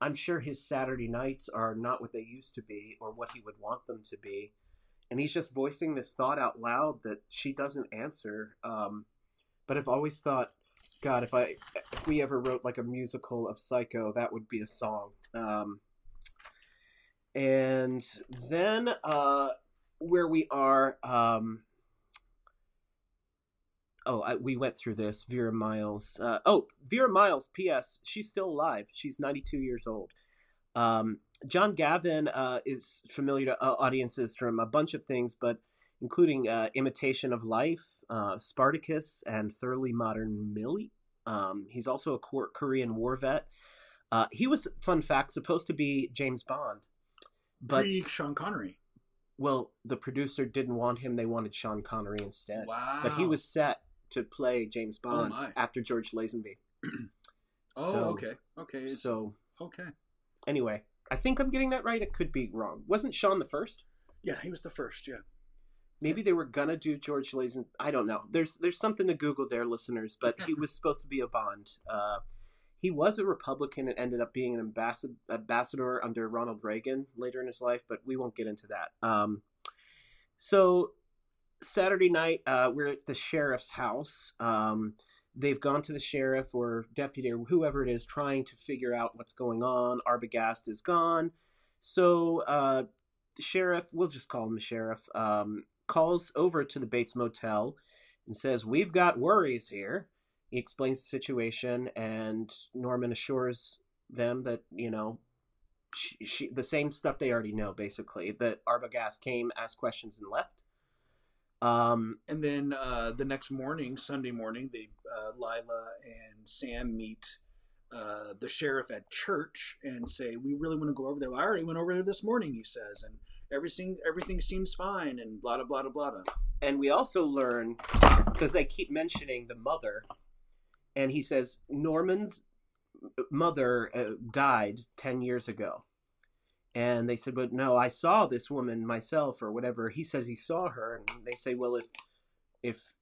I'm sure his Saturday nights are not what they used to be or what he would want them to be. And he's just voicing this thought out loud that she doesn't answer. Um, but I've always thought, God, if I if we ever wrote like a musical of Psycho, that would be a song. Um, and then uh, where we are, um, oh, I, we went through this. Vera Miles. Uh, oh, Vera Miles. P.S. She's still alive. She's 92 years old. Um, John Gavin uh, is familiar to uh, audiences from a bunch of things, but including uh, Imitation of Life, uh, Spartacus, and Thoroughly Modern Millie. Um, he's also a Korean war vet. Uh, he was, fun fact, supposed to be James Bond, but Pre Sean Connery. well, the producer didn't want him; they wanted Sean Connery instead. Wow. But he was set to play James Bond my. after George Lazenby. Oh, so- okay. Okay. It's, So okay. anyway, I think I'm getting that right. It could be wrong. Wasn't Sean the first? Yeah, he was the first. Yeah. Maybe they were gonna do George Lazen. I don't know. There's there's something to Google there, listeners. But he was supposed to be a Bond. Uh, he was a Republican and ended up being an ambassador ambassador under Ronald Reagan later in his life. But we won't get into that. Um, so Saturday night, uh, we're at the sheriff's house. Um, they've gone to the sheriff or deputy or whoever it is, trying to figure out what's going on. Arbogast is gone, so uh, the sheriff, we'll just call him the sheriff, um, calls over to the Bates Motel and says, "We've got worries here." He explains the situation, and Norman assures them that you know. She, she, the same stuff they already know, basically. That Arbogast came, asked questions, and left. Um, And then uh, the next morning, Sunday morning, they uh, Lila and Sam meet uh, the sheriff at church and say, "We really want to go over there." Well, I already went over there this morning, he says, and everything everything seems fine, and blah blah blah blah blah. and we also learn because they keep mentioning the mother and he says norman's mother uh, died 10 years ago and they said but no i saw this woman myself or whatever he says he saw her and they say well if if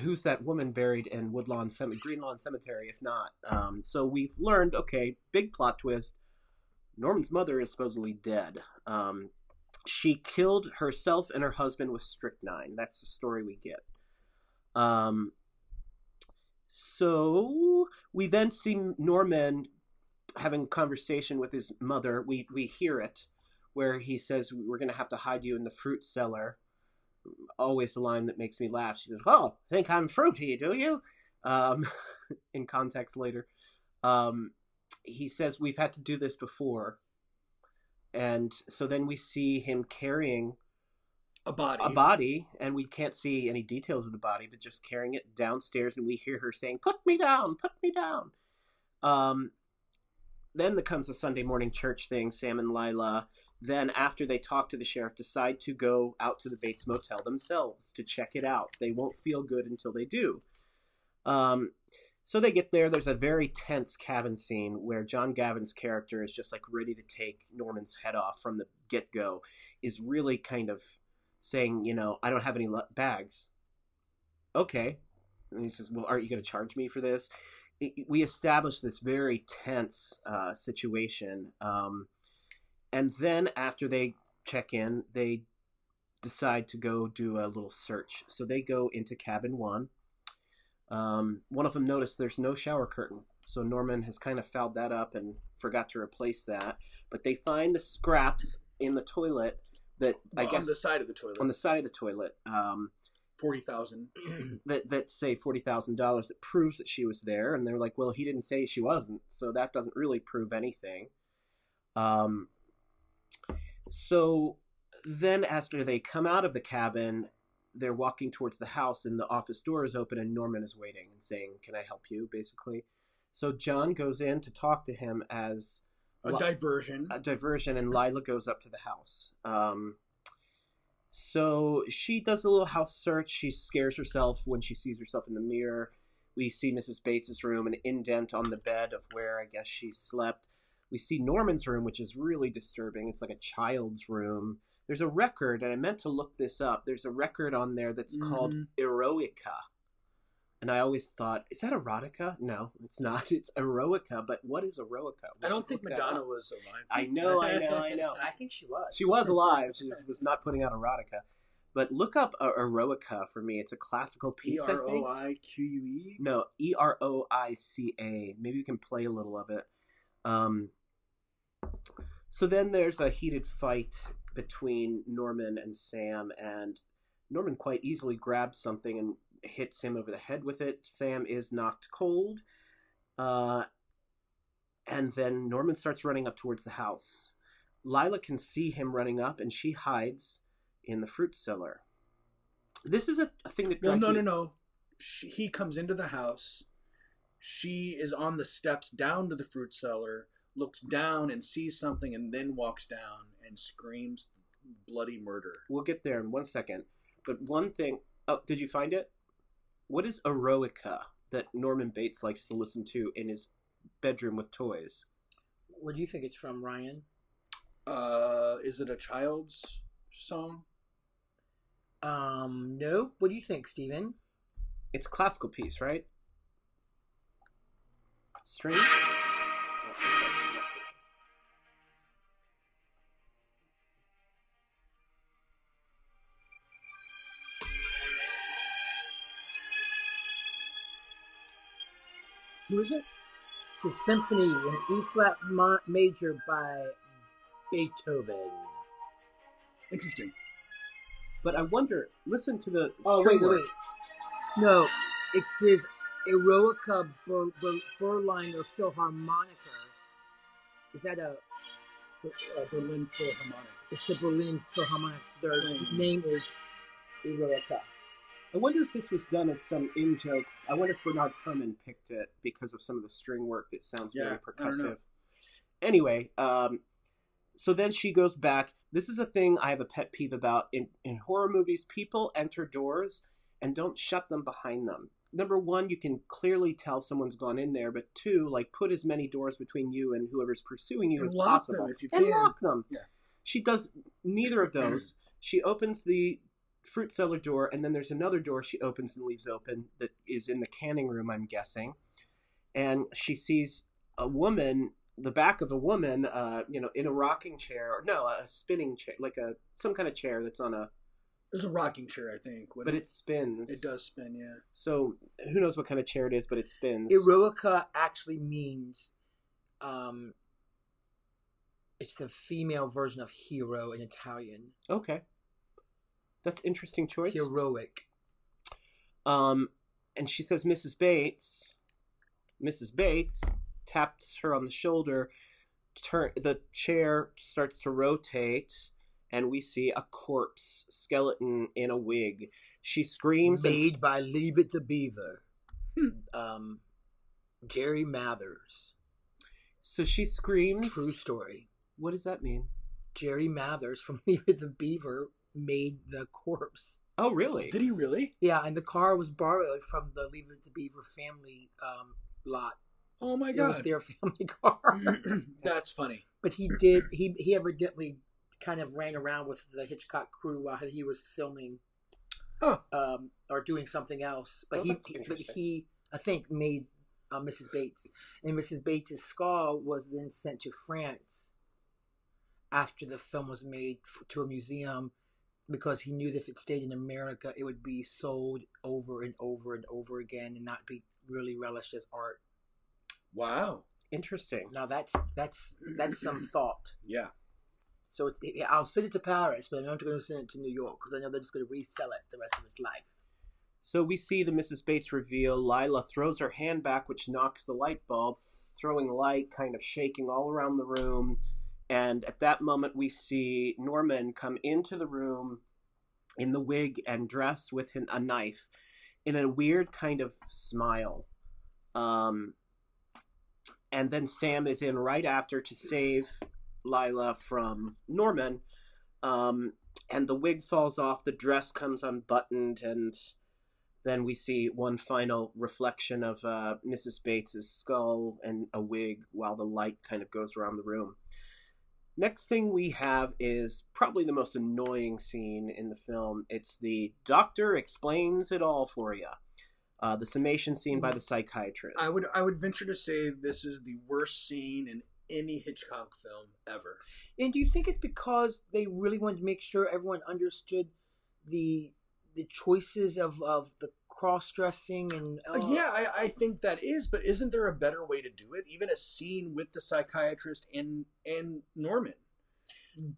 who's that woman buried in woodlawn cemetery greenlawn cemetery if not um, so we've learned okay big plot twist norman's mother is supposedly dead um, she killed herself and her husband with strychnine. That's the story we get. Um, so we then see Norman having a conversation with his mother. We we hear it where he says, "We're going to have to hide you in the fruit cellar." Always the line that makes me laugh. She goes, "Well, think I'm fruity, do you?" Um, in context later, um, he says, "We've had to do this before." And so then we see him carrying A body. a body, and we can't see any details of the body, but just carrying it downstairs, and we hear her saying, "Put me down, put me down." Um, then comes the Sunday morning church thing. Sam and Lila. Then, after they talk to the sheriff, decide to go out to the Bates Motel themselves to check it out. They won't feel good until they do. Um, so they get there. There's a very tense cabin scene where John Gavin's character is just like ready to take Norman's head off from the get go. Is really kind of saying, you know, I don't have any bags. Okay. And he says, well, aren't you going to charge me for this? It- we establish this very tense uh, situation. Um, and then after they check in, they decide to go do a little search. So they go into cabin one. Um, one of them noticed there's no shower curtain. So Norman has kind of fouled that up and forgot to replace that. But they find the scraps in the toilet that I guess on the side of the toilet. on the side of the toilet um, forty thousand. that that say forty thousand dollars that proves that she was there, and they're like, well, he didn't say she wasn't, so that doesn't really prove anything. Um, so then after they come out of the cabin, they're walking towards the house, and the office door is open, and Norman is waiting and saying, "Can I help you?" Basically, so John goes in to talk to him as A diversion. a diversion, and Lila goes up to the house. Um, so she does a little house search. She scares herself when she sees herself in the mirror. We see Mrs. Bates's room, an indent on the bed of where I guess she slept. We see Norman's room, which is really disturbing. It's like a child's room. There's a record, and I meant to look this up. There's a record on there that's called Mhm. Eroica, and I always thought, is that erotica? No, it's not. It's eroica. But what is eroica? We I don't think Madonna was alive. I know, I know, I know. I think she was. She was alive. She was, was not putting out erotica. But look up uh, eroica for me. It's a classical E piece. I R O. I Q U E. No, E R O I C A. Maybe you can play a little of it. Um, so then there's a heated fight between Norman and Sam, and Norman quite easily grabs something and hits him over the head with it. Sam is knocked cold. Uh, and then Norman starts running up towards the house. Lila can see him running up, and she hides in the fruit cellar. This is a, a thing that No, no, me no, no. She, he comes into the house. She is on the steps down to the fruit cellar, looks down and sees something, and then walks down and screams bloody murder. We'll get there in one second. But one thing. Oh, did you find it? What is eroica that Norman Bates likes to listen to in his bedroom with toys? Where do you think it's from, Ryan? Uh, is it a child's song? Um, no. What do you think, Stephen? It's a classical piece, right? String? Who is it? It's a symphony in E flat ma- major by Beethoven. Interesting. But I wonder. Listen to the. Oh wait, wait, wait. No, it says Eroica Ber- Ber- Berliner Philharmonica. Is that a? Uh, Berlin Philharmonic. It's the Berlin Philharmonic. Their Hmm. name is Eroica. I wonder if this was done as some in joke. I wonder if Bernard Herrmann picked it because of some of the string work that sounds Yeah, very I don't know. percussive. Anyway, um, so then she goes back. This is a thing I have a pet peeve about in, in horror movies. People enter doors and don't shut them behind them. Number one, you can clearly tell someone's gone in there, but two, like put as many doors between you and whoever's pursuing you And as possible, if you and can. lock them. Yeah. She does neither of those. she opens the fruit cellar door, and then there's another door she opens and leaves open that is in the canning room, I'm guessing. And she sees a woman, the back of a woman, uh, you know, in a rocking chair, or no, a spinning chair, like a some kind of chair that's on a, There's a rocking chair, I think. but it spins. it does spin. Yeah. So who knows what kind of chair it is, but it spins. Eroica actually means, um, it's the female version of hero in Italian. okay, that's interesting choice. Heroic. Um, and she says, Mrs. Bates, Mrs. Bates taps her on the shoulder. Turn the chair starts to rotate, and we see a corpse skeleton in a wig. She screams. and- Made by Leave It to Beaver. Um, Jerry Mathers. so she screams. True story. What does that mean? Jerry Mathers from Leave It to Beaver made the corpse. Oh, really? Did he really? Yeah, and the car was borrowed from the Leave It to Beaver family um, lot. Oh my It was god. their family car. That's funny. but he did. He he evidently kind of ran around with the Hitchcock crew while he was filming, Huh. um, or doing something else. But Oh, he, he- but he, I think, made uh, Mrs. Bates, and Mrs. Bates's skull was then sent to France after the film was made f- to a museum because he knew that if it stayed in America, it would be sold over and over and over again and not be really relished as art. Wow. Interesting. Now that's that's that's some thought. Yeah. So it, it, I'll send it to Paris, but I'm not going to send it to New York because I know they're just going to resell it the rest of his life. So we see the Mrs. Bates reveal. Lila throws her hand back, which knocks the light bulb, throwing light, kind of shaking all around the room. And at that moment, we see Norman come into the room in the wig and dress with a knife in a weird kind of smile. Um, and then Sam is in right after to save Lila from Norman. Um, and the wig falls off, the dress comes unbuttoned, and then we see one final reflection of uh, Mrs. Bates's skull and a wig while the light kind of goes around the room. Next thing we have is probably the most annoying scene in the film. It's the doctor explains it all for you. Uh, the summation scene by the psychiatrist. I would I would venture to say this is the worst scene in any Hitchcock film ever. And do you think it's because they really wanted to make sure everyone understood the the choices of, of the cross dressing and Uh, yeah, I, I think that is, but isn't there a better way to do it? Even a scene with the psychiatrist and and Norman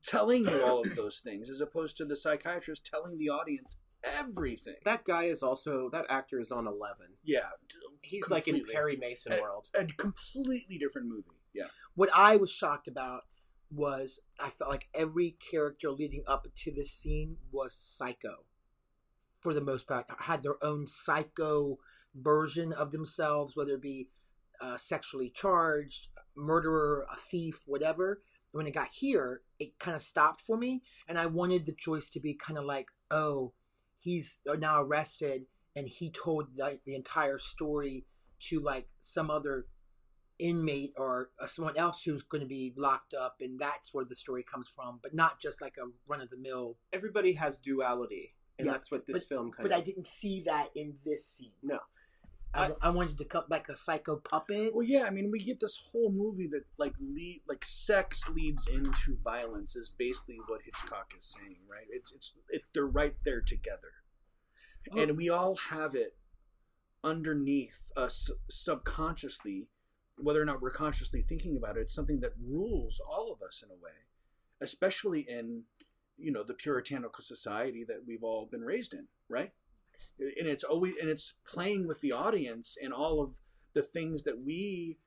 telling you all of those things, as opposed to the psychiatrist telling the audience everything. that guy is also that actor is on Eleven. yeah, He's like in Completely. Perry Mason Eh, world. a completely different movie. Yeah, what I was shocked about was I felt like every character leading up to this scene was psycho. For the most part, had their own psycho version of themselves, whether it be uh, sexually charged, murderer, a thief, whatever. When it got here, it kind of stopped for me, and I wanted the choice to be kind of like, oh, he's now arrested, and he told the, the entire story to like some other inmate or uh, someone else who's going to be locked up, and that's where the story comes from, but not just like a run of the mill. Everybody has duality, and Yeah, that's what this film kind But of. But I didn't see that in this scene. No. I, I wanted to cut like a psycho puppet. Well, yeah, I mean, we get this whole movie that like lead, like sex leads into violence is basically what Hitchcock is saying, right? It's it's it, they're right there together, Oh. and we all have it underneath us subconsciously, whether or not we're consciously thinking about it. It's something that rules all of us in a way, especially in you know the puritanical society that we've all been raised in, right? And it's always and it's playing with the audience and all of the things that we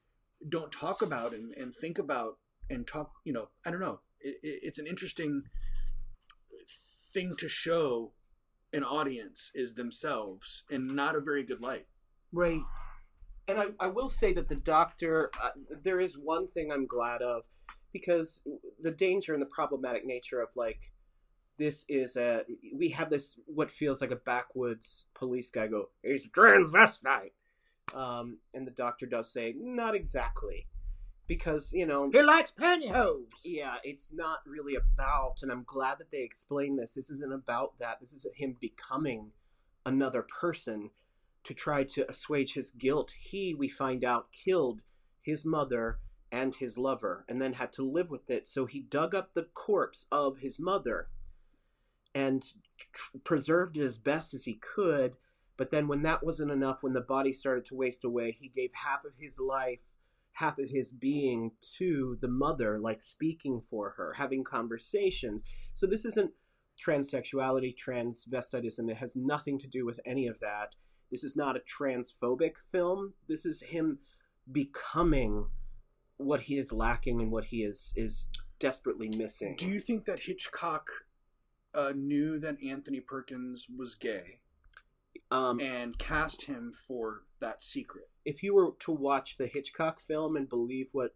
don't talk about and, and think about and talk you know i don't know it, it, it's an interesting thing to show an audience is themselves in not a very good light Right. and I, I will say that the doctor uh, there is one thing i'm glad of because the danger and the problematic nature of like this is a we have this what feels like a backwoods police guy go he's transvestite um, and the doctor does say not exactly because you know He likes pantyhose. yeah, it's not really about, and I'm glad that they explain this. This isn't about that. This is him becoming another person to try to assuage his guilt. He, we find out, killed his mother and his lover and then had to live with it. So he dug up the corpse of his mother and tr- preserved it as best as he could. But then, when that wasn't enough, when the body started to waste away, he gave half of his life half of his being to the mother, like speaking for her, having conversations. So this isn't transsexuality, transvestitism. It has nothing to do with any of that. This is not a transphobic film. This is him becoming what he is lacking and what he is is desperately missing. do you think that hitchcock uh, knew that anthony perkins was gay um, and cast him for that secret if you were to watch the Hitchcock film and believe what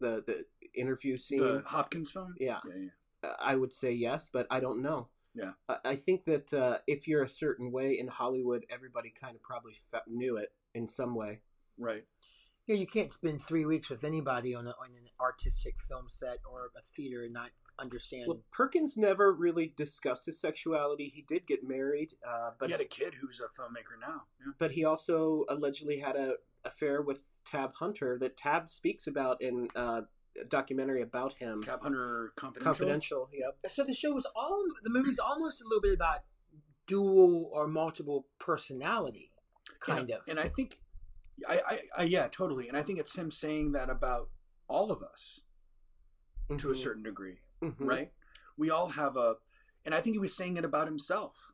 the the interview scene, the hopkins film yeah, yeah, yeah. I would say yes, but I don't know. Yeah. I, I think that uh, if you're a certain way in Hollywood, everybody kind of probably knew it in some way. right Yeah, you can't spend three weeks with anybody on, a, on an artistic film set or a theater and not understand. Well, Perkins never really discussed his sexuality. He did get married, uh, but he had a kid who's a filmmaker now yeah. but he also allegedly had a affair with Tab Hunter that Tab speaks about in uh, a documentary about him. Tab Hunter Confidential. Confidential. Yep. so the show was all the movie's almost a little bit about dual or multiple personality, kind and, of. And I think, I, I, I, yeah, totally. And I think it's him saying that about all of us to a Mhm. certain degree, Mhm. right? We all have a, and I think he was saying it about himself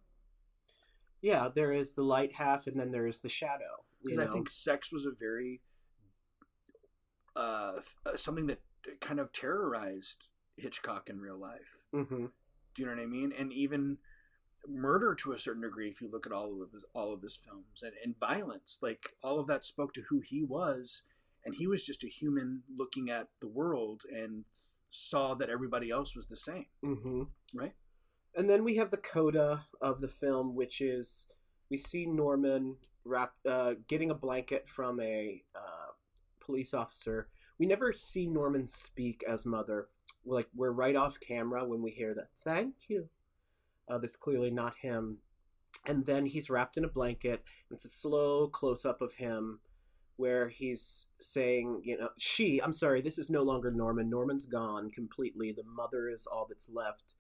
Yeah, there is the light half, and then there is the shadow. because I think sex was a very, uh, uh, something that kind of terrorized Hitchcock in real life. Mhm. Do you know what I mean? And even murder to a certain degree, if you look at all of his, all of his films, and, and violence, like all of that spoke to who he was, and he was just a human looking at the world and saw that everybody else was the same, hmm right? And then we have the coda of the film, which is we see Norman wrap, uh, getting a blanket from a uh, police officer. We never see Norman speak as mother. Like we're right off camera when we hear that. Thank you. Uh, that's clearly not him. and then he's wrapped in a blanket. It's a slow close up of him where he's saying, you know, she, I'm sorry, this is no longer Norman. Norman's gone completely. The mother is all that's left.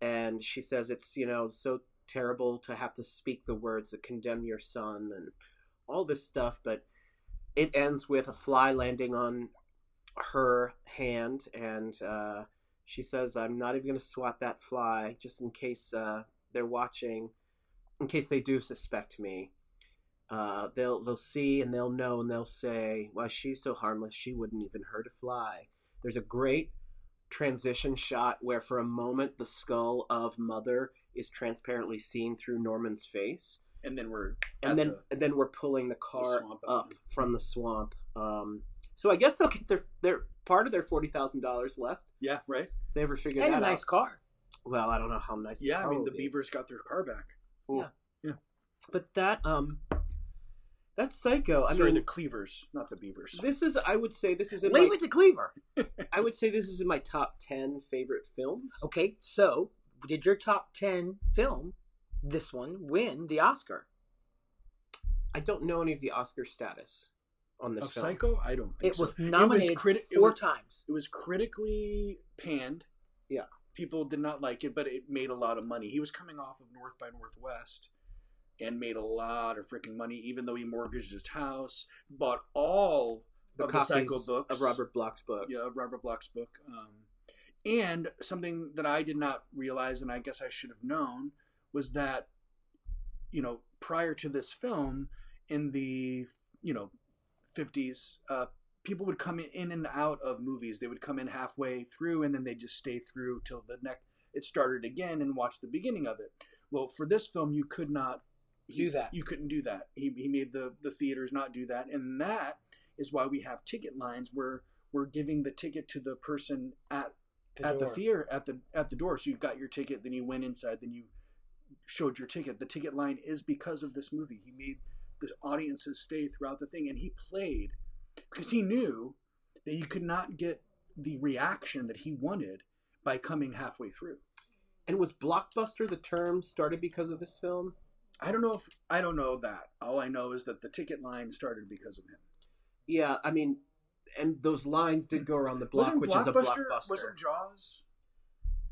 And she says it's, you know, so terrible to have to speak the words that condemn your son and all this stuff, but it ends with a fly landing on her hand and uh, she says, I'm not even going to swat that fly just in case uh, they're watching, in case they do suspect me. Uh, they'll they'll see and they'll know and they'll say, "Why she's so harmless? She wouldn't even hurt a fly." There's a great transition shot where, for a moment, the skull of Mother is transparently seen through Norman's face, And then we're and then the- and then we're pulling the car swamp up from the swamp. Um, so I guess they'll get their their part of their forty thousand dollars left. yeah, right. If they ever figure out. and that a nice out. car. Well, I don't know how nice. Yeah, I car mean will the be. Beavers got their car back. Yeah. Yeah. But that um, that's Psycho. I Sorry, mean, the Cleavers, not the Beavers. this is I would say this is in Leave my, it to Cleaver. I would say this is in my top ten favorite films. Okay, so did your top ten film, this one, win the Oscar? I don't know any of the Oscar status on this of film. Psycho, I don't think It so. was nominated criti- it four was- times. It was critically panned. Yeah. People did not like it, but it made a lot of money. He was coming off of North by Northwest and made a lot of freaking money, even though he mortgaged his house, bought all The of the Psycho books of Robert Bloch's book. yeah, of Robert Bloch's book. Um, and something that I did not realize, and I guess I should have known, was that, you know, prior to this film, in the you know, fifties, uh, people would come in and out of movies. They would come in halfway through, and then they just stay through till the next. It started again and watch the beginning of it. Well, for this film, you could not Do that. You couldn't do that. He, he made the the theaters not do that, and that is why we have ticket lines where we're giving the ticket to the person at at the theater at the at the door. So you got your ticket, then you went inside, then you showed your ticket. The ticket line is because of this movie. He made the audiences stay throughout the thing, and he played because he knew that you could not get the reaction that he wanted by coming halfway through. And was blockbuster the term started because of this film? I don't know if I don't know that. All I know is that the ticket line started because of him. Yeah, I mean, and those lines did go around the block, Wasn't which is a Blockbuster- blockbuster. Wasn't Jaws?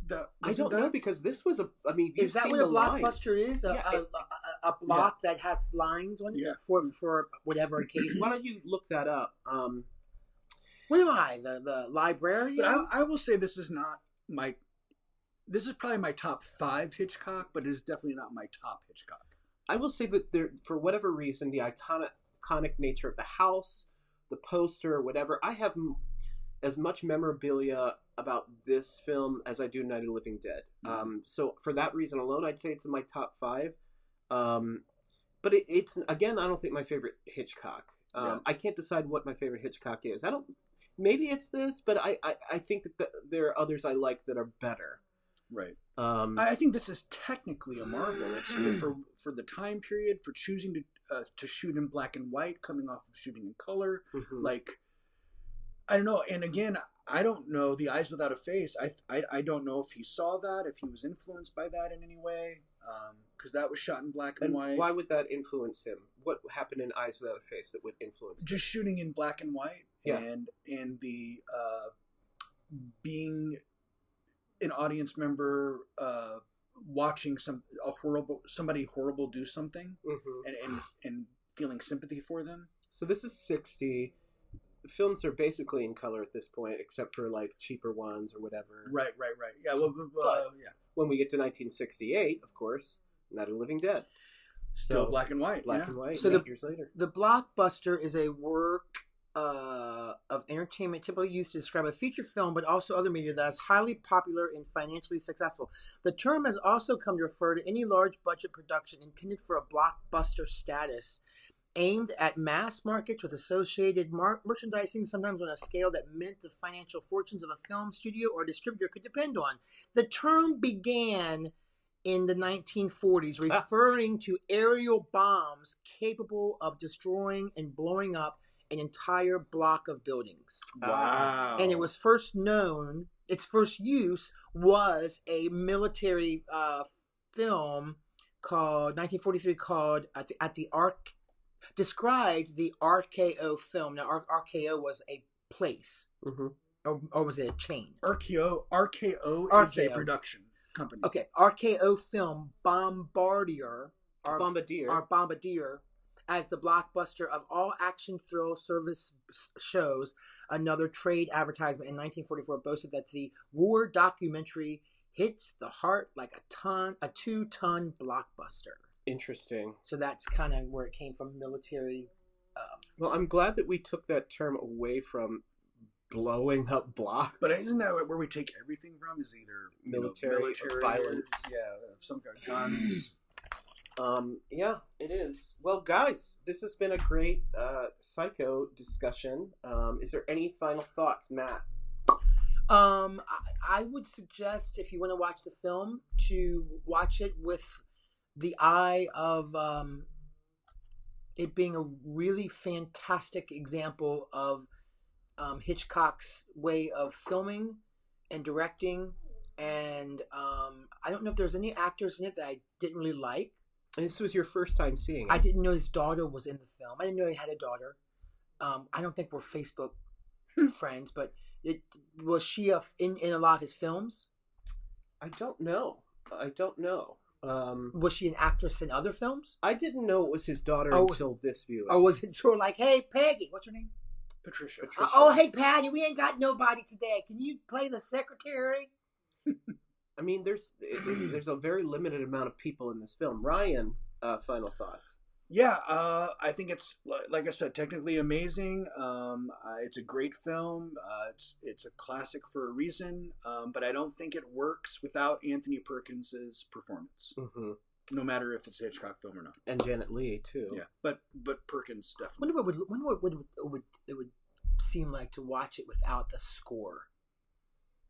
The, I wasn't don't know because this was a. I mean, Is that seen what a the lines. blockbuster is? A, Yeah, a, it- a, a block that has lines on it Yeah. for for whatever occasion. Why don't you look that up? Um, what am I? The the librarian? But I, I will say this is not my. This is probably my top five Hitchcock, but it is definitely not my top Hitchcock. I will say that there, for whatever reason, the iconic, iconic nature of the house, the poster, whatever, I have m- as much memorabilia about this film as I do Night of the Living Dead. Mhm. Um, so for that reason alone, I'd say it's in my top five. Um, but it, it's again, I don't think my favorite Hitchcock. Um, Yeah. I can't decide what my favorite Hitchcock is. I don't. Maybe it's this, but I, I, I think that the, there are others I like that are better. Right. Um, I I think this is technically a marvel. It's for for the time period, for choosing to uh, to shoot in black and white, coming off of shooting in color. mhm. Like, I don't know. And again, I don't know. The Eyes Without a Face. I I, I don't know if he saw that, if he was influenced by that in any way, because that was shot in black and, And white. why would that influence him? What happened in Eyes Without a Face that would influence? him? just shooting in black and white Yeah. and and the uh, being an audience member uh, watching some a horrible somebody horrible do something Mhm. and, and and feeling sympathy for them So this is sixty. Films are basically in color at this point, except for like cheaper ones or whatever. right right right yeah well uh, yeah When we get to 1968, of course, Night of the Living Dead. still So, black and white black yeah. and white. So the- years later. The blockbuster is a work uh, of entertainment typically used to describe a feature film, but also other media that is highly popular and financially successful. The term has also come to refer to any large budget production intended for a blockbuster status, aimed at mass markets with associated mar- merchandising, sometimes on a scale that meant the financial fortunes of a film studio or distributor could depend on. The term began in the 1940s, Ah. referring to aerial bombs capable of destroying and blowing up an entire block of buildings. wow And it was first known, its first use was a military uh, film called 1943 called at the, at the arc described the RKO film. Now R- RKO was a place hmm or, or was it a chain? RKO RKO, is a RKO. production company. Okay, RKO film Bombardier or, Bombardier. or Bombardier as the blockbuster of all action thrill service shows. Another trade advertisement in 1944 boasted that the war documentary hits the heart like a ton, a two-ton blockbuster. Interesting. So that's kind of where it came from, military. Um, Well, I'm glad that we took that term away from blowing up blocks. But isn't that where we take everything from? Is either you know, Military or violence. yeah, some kind of guns. Um, yeah, it is. Well, guys, this has been a great uh, psycho discussion. Um, is there any final thoughts, Matt? Um, I, I would suggest if you want to watch the film to watch it with the eye of um, it being a really fantastic example of um, Hitchcock's way of filming and directing. And um, I don't know if there's any actors in it that I didn't really like. And this was your first time seeing it. I didn't know his daughter was in the film. I didn't know he had a daughter. Um, I don't think we're Facebook friends, but it was she a, in in a lot of his films? I don't know. I don't know. Um, Was she an actress in other films, I didn't know it was his daughter Oh, until this viewing. or was it sort of like, "Hey, Peggy, what's her name? Patricia. Patricia. Uh, oh, hey, Patty, we ain't got nobody today. Can you play the secretary?" I mean, there's it- it- there's a very limited amount of people in this film. Ryan, uh, final thoughts. Yeah, uh, I think it's like I said, technically amazing. Um, uh, it's a great film. Uh, it's it's a classic for a reason. Um, but I don't think it works without Anthony Perkins's performance, hmm no matter if it's a Hitchcock film or not. And Janet Leigh too. Yeah, but but Perkins I definitely. wonder what would wonder what would it would it would seem like to watch it without the score.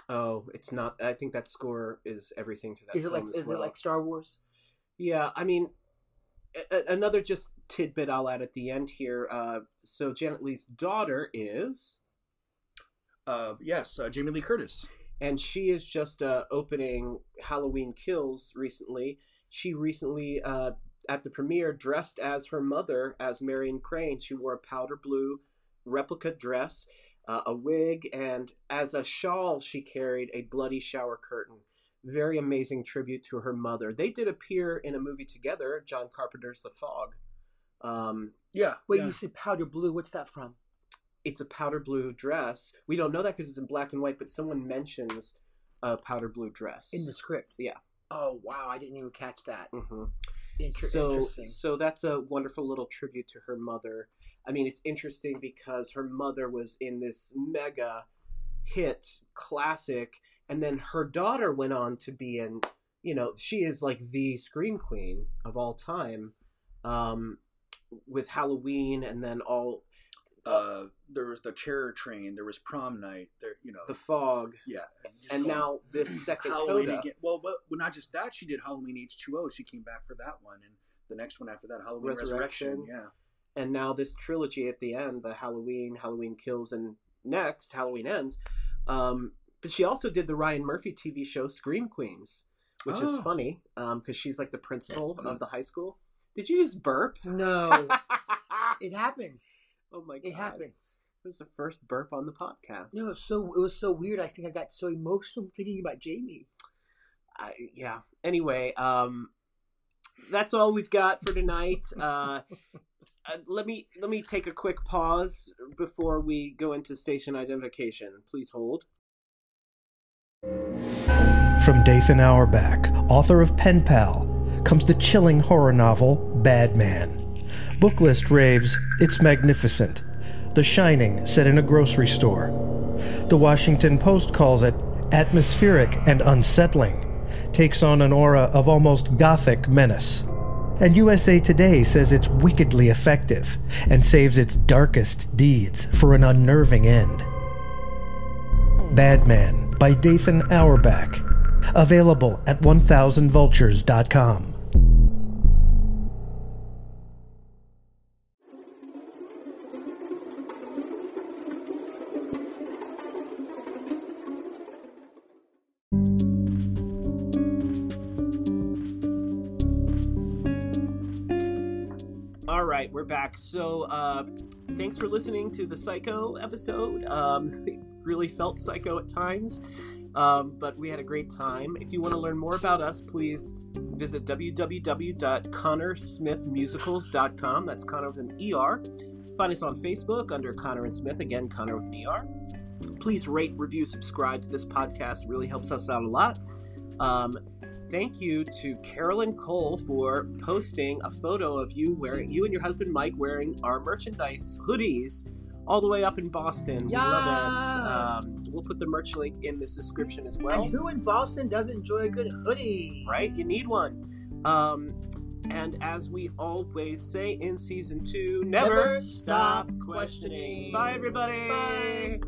Oh, it's not. I think that score is everything to that. Is it like as is well. it like Star Wars? Yeah, I mean, a- a- another just tidbit I'll add at the end here. Uh, so Janet Leigh's daughter is, Uh, yes, uh, Jamie Lee Curtis. and she is just uh, opening Halloween Kills recently. She recently, uh, at the premiere, dressed as her mother, as Marion Crane. She wore a powder blue replica dress, uh, a wig, and as a shawl, she carried a bloody shower curtain. Very amazing tribute to her mother. They did appear in a movie together, John Carpenter's The Fog. Um, Yeah, Wait, yeah. you said powder blue. What's that from? it's a powder blue dress. We don't know that because it's in black and white, but someone mentions a powder blue dress In the script. Yeah. Oh wow, I didn't even catch that. hmm Inter- so interesting. so that's a wonderful little tribute to her mother. I mean, it's interesting because her mother was in this mega hit classic, and then her daughter went on to be in. You know, she is like the scream queen of all time, um, with Halloween, and then all Uh, there was the Terror Train. There was Prom Night. There, you know, the fog, yeah. just and go- now this second Halloween coda, again. Well, but well, not just that. She did Halloween H two O. She came back for that one, and the next one after that, Halloween Resurrection. Resurrection. Yeah. and now this trilogy at the end the halloween halloween kills and next halloween ends um, but she also did the ryan murphy tv show scream queens which is Oh. funny because she's like the principal of the high school did you just burp no, it happens. Oh my god It happens. it was the first burp on the podcast No, it was so it was so weird. I think I got so emotional thinking about Jamie. I, yeah anyway um, that's all we've got for tonight uh, uh, let me let me take a quick pause before we go into station identification please hold From Dathan Auerbach, author of Pen Pal, comes the chilling horror novel Bad Man. Booklist raves, it's magnificent. The Shining, set in a grocery store. The Washington Post calls it atmospheric and unsettling, takes on an aura of almost gothic menace. And USA Today says it's wickedly effective and saves its darkest deeds for an unnerving end. Bad Man by Dathan Auerbach. Available at 1000vultures.com. So, uh, thanks for listening to the Psycho episode. Um, it really felt psycho at times, um, but we had a great time. If you want to learn more about us, please visit www.connorsmithmusicals.com. That's Conner with an ER. Find us on Facebook under Conner and Smith. Again, Conner with an ER. Please rate, review, subscribe to this podcast. It really helps us out a lot. Um, thank you to Carolyn Cole for posting a photo of you wearing you and your husband Mike wearing our merchandise hoodies all the way up in Boston. We love it. Um, we'll put the merch link in this description as well. and who in Boston doesn't enjoy a good hoodie? Right? You need one. Um, and as we always say in season two, never, Never stop questioning. Bye, everybody. Bye.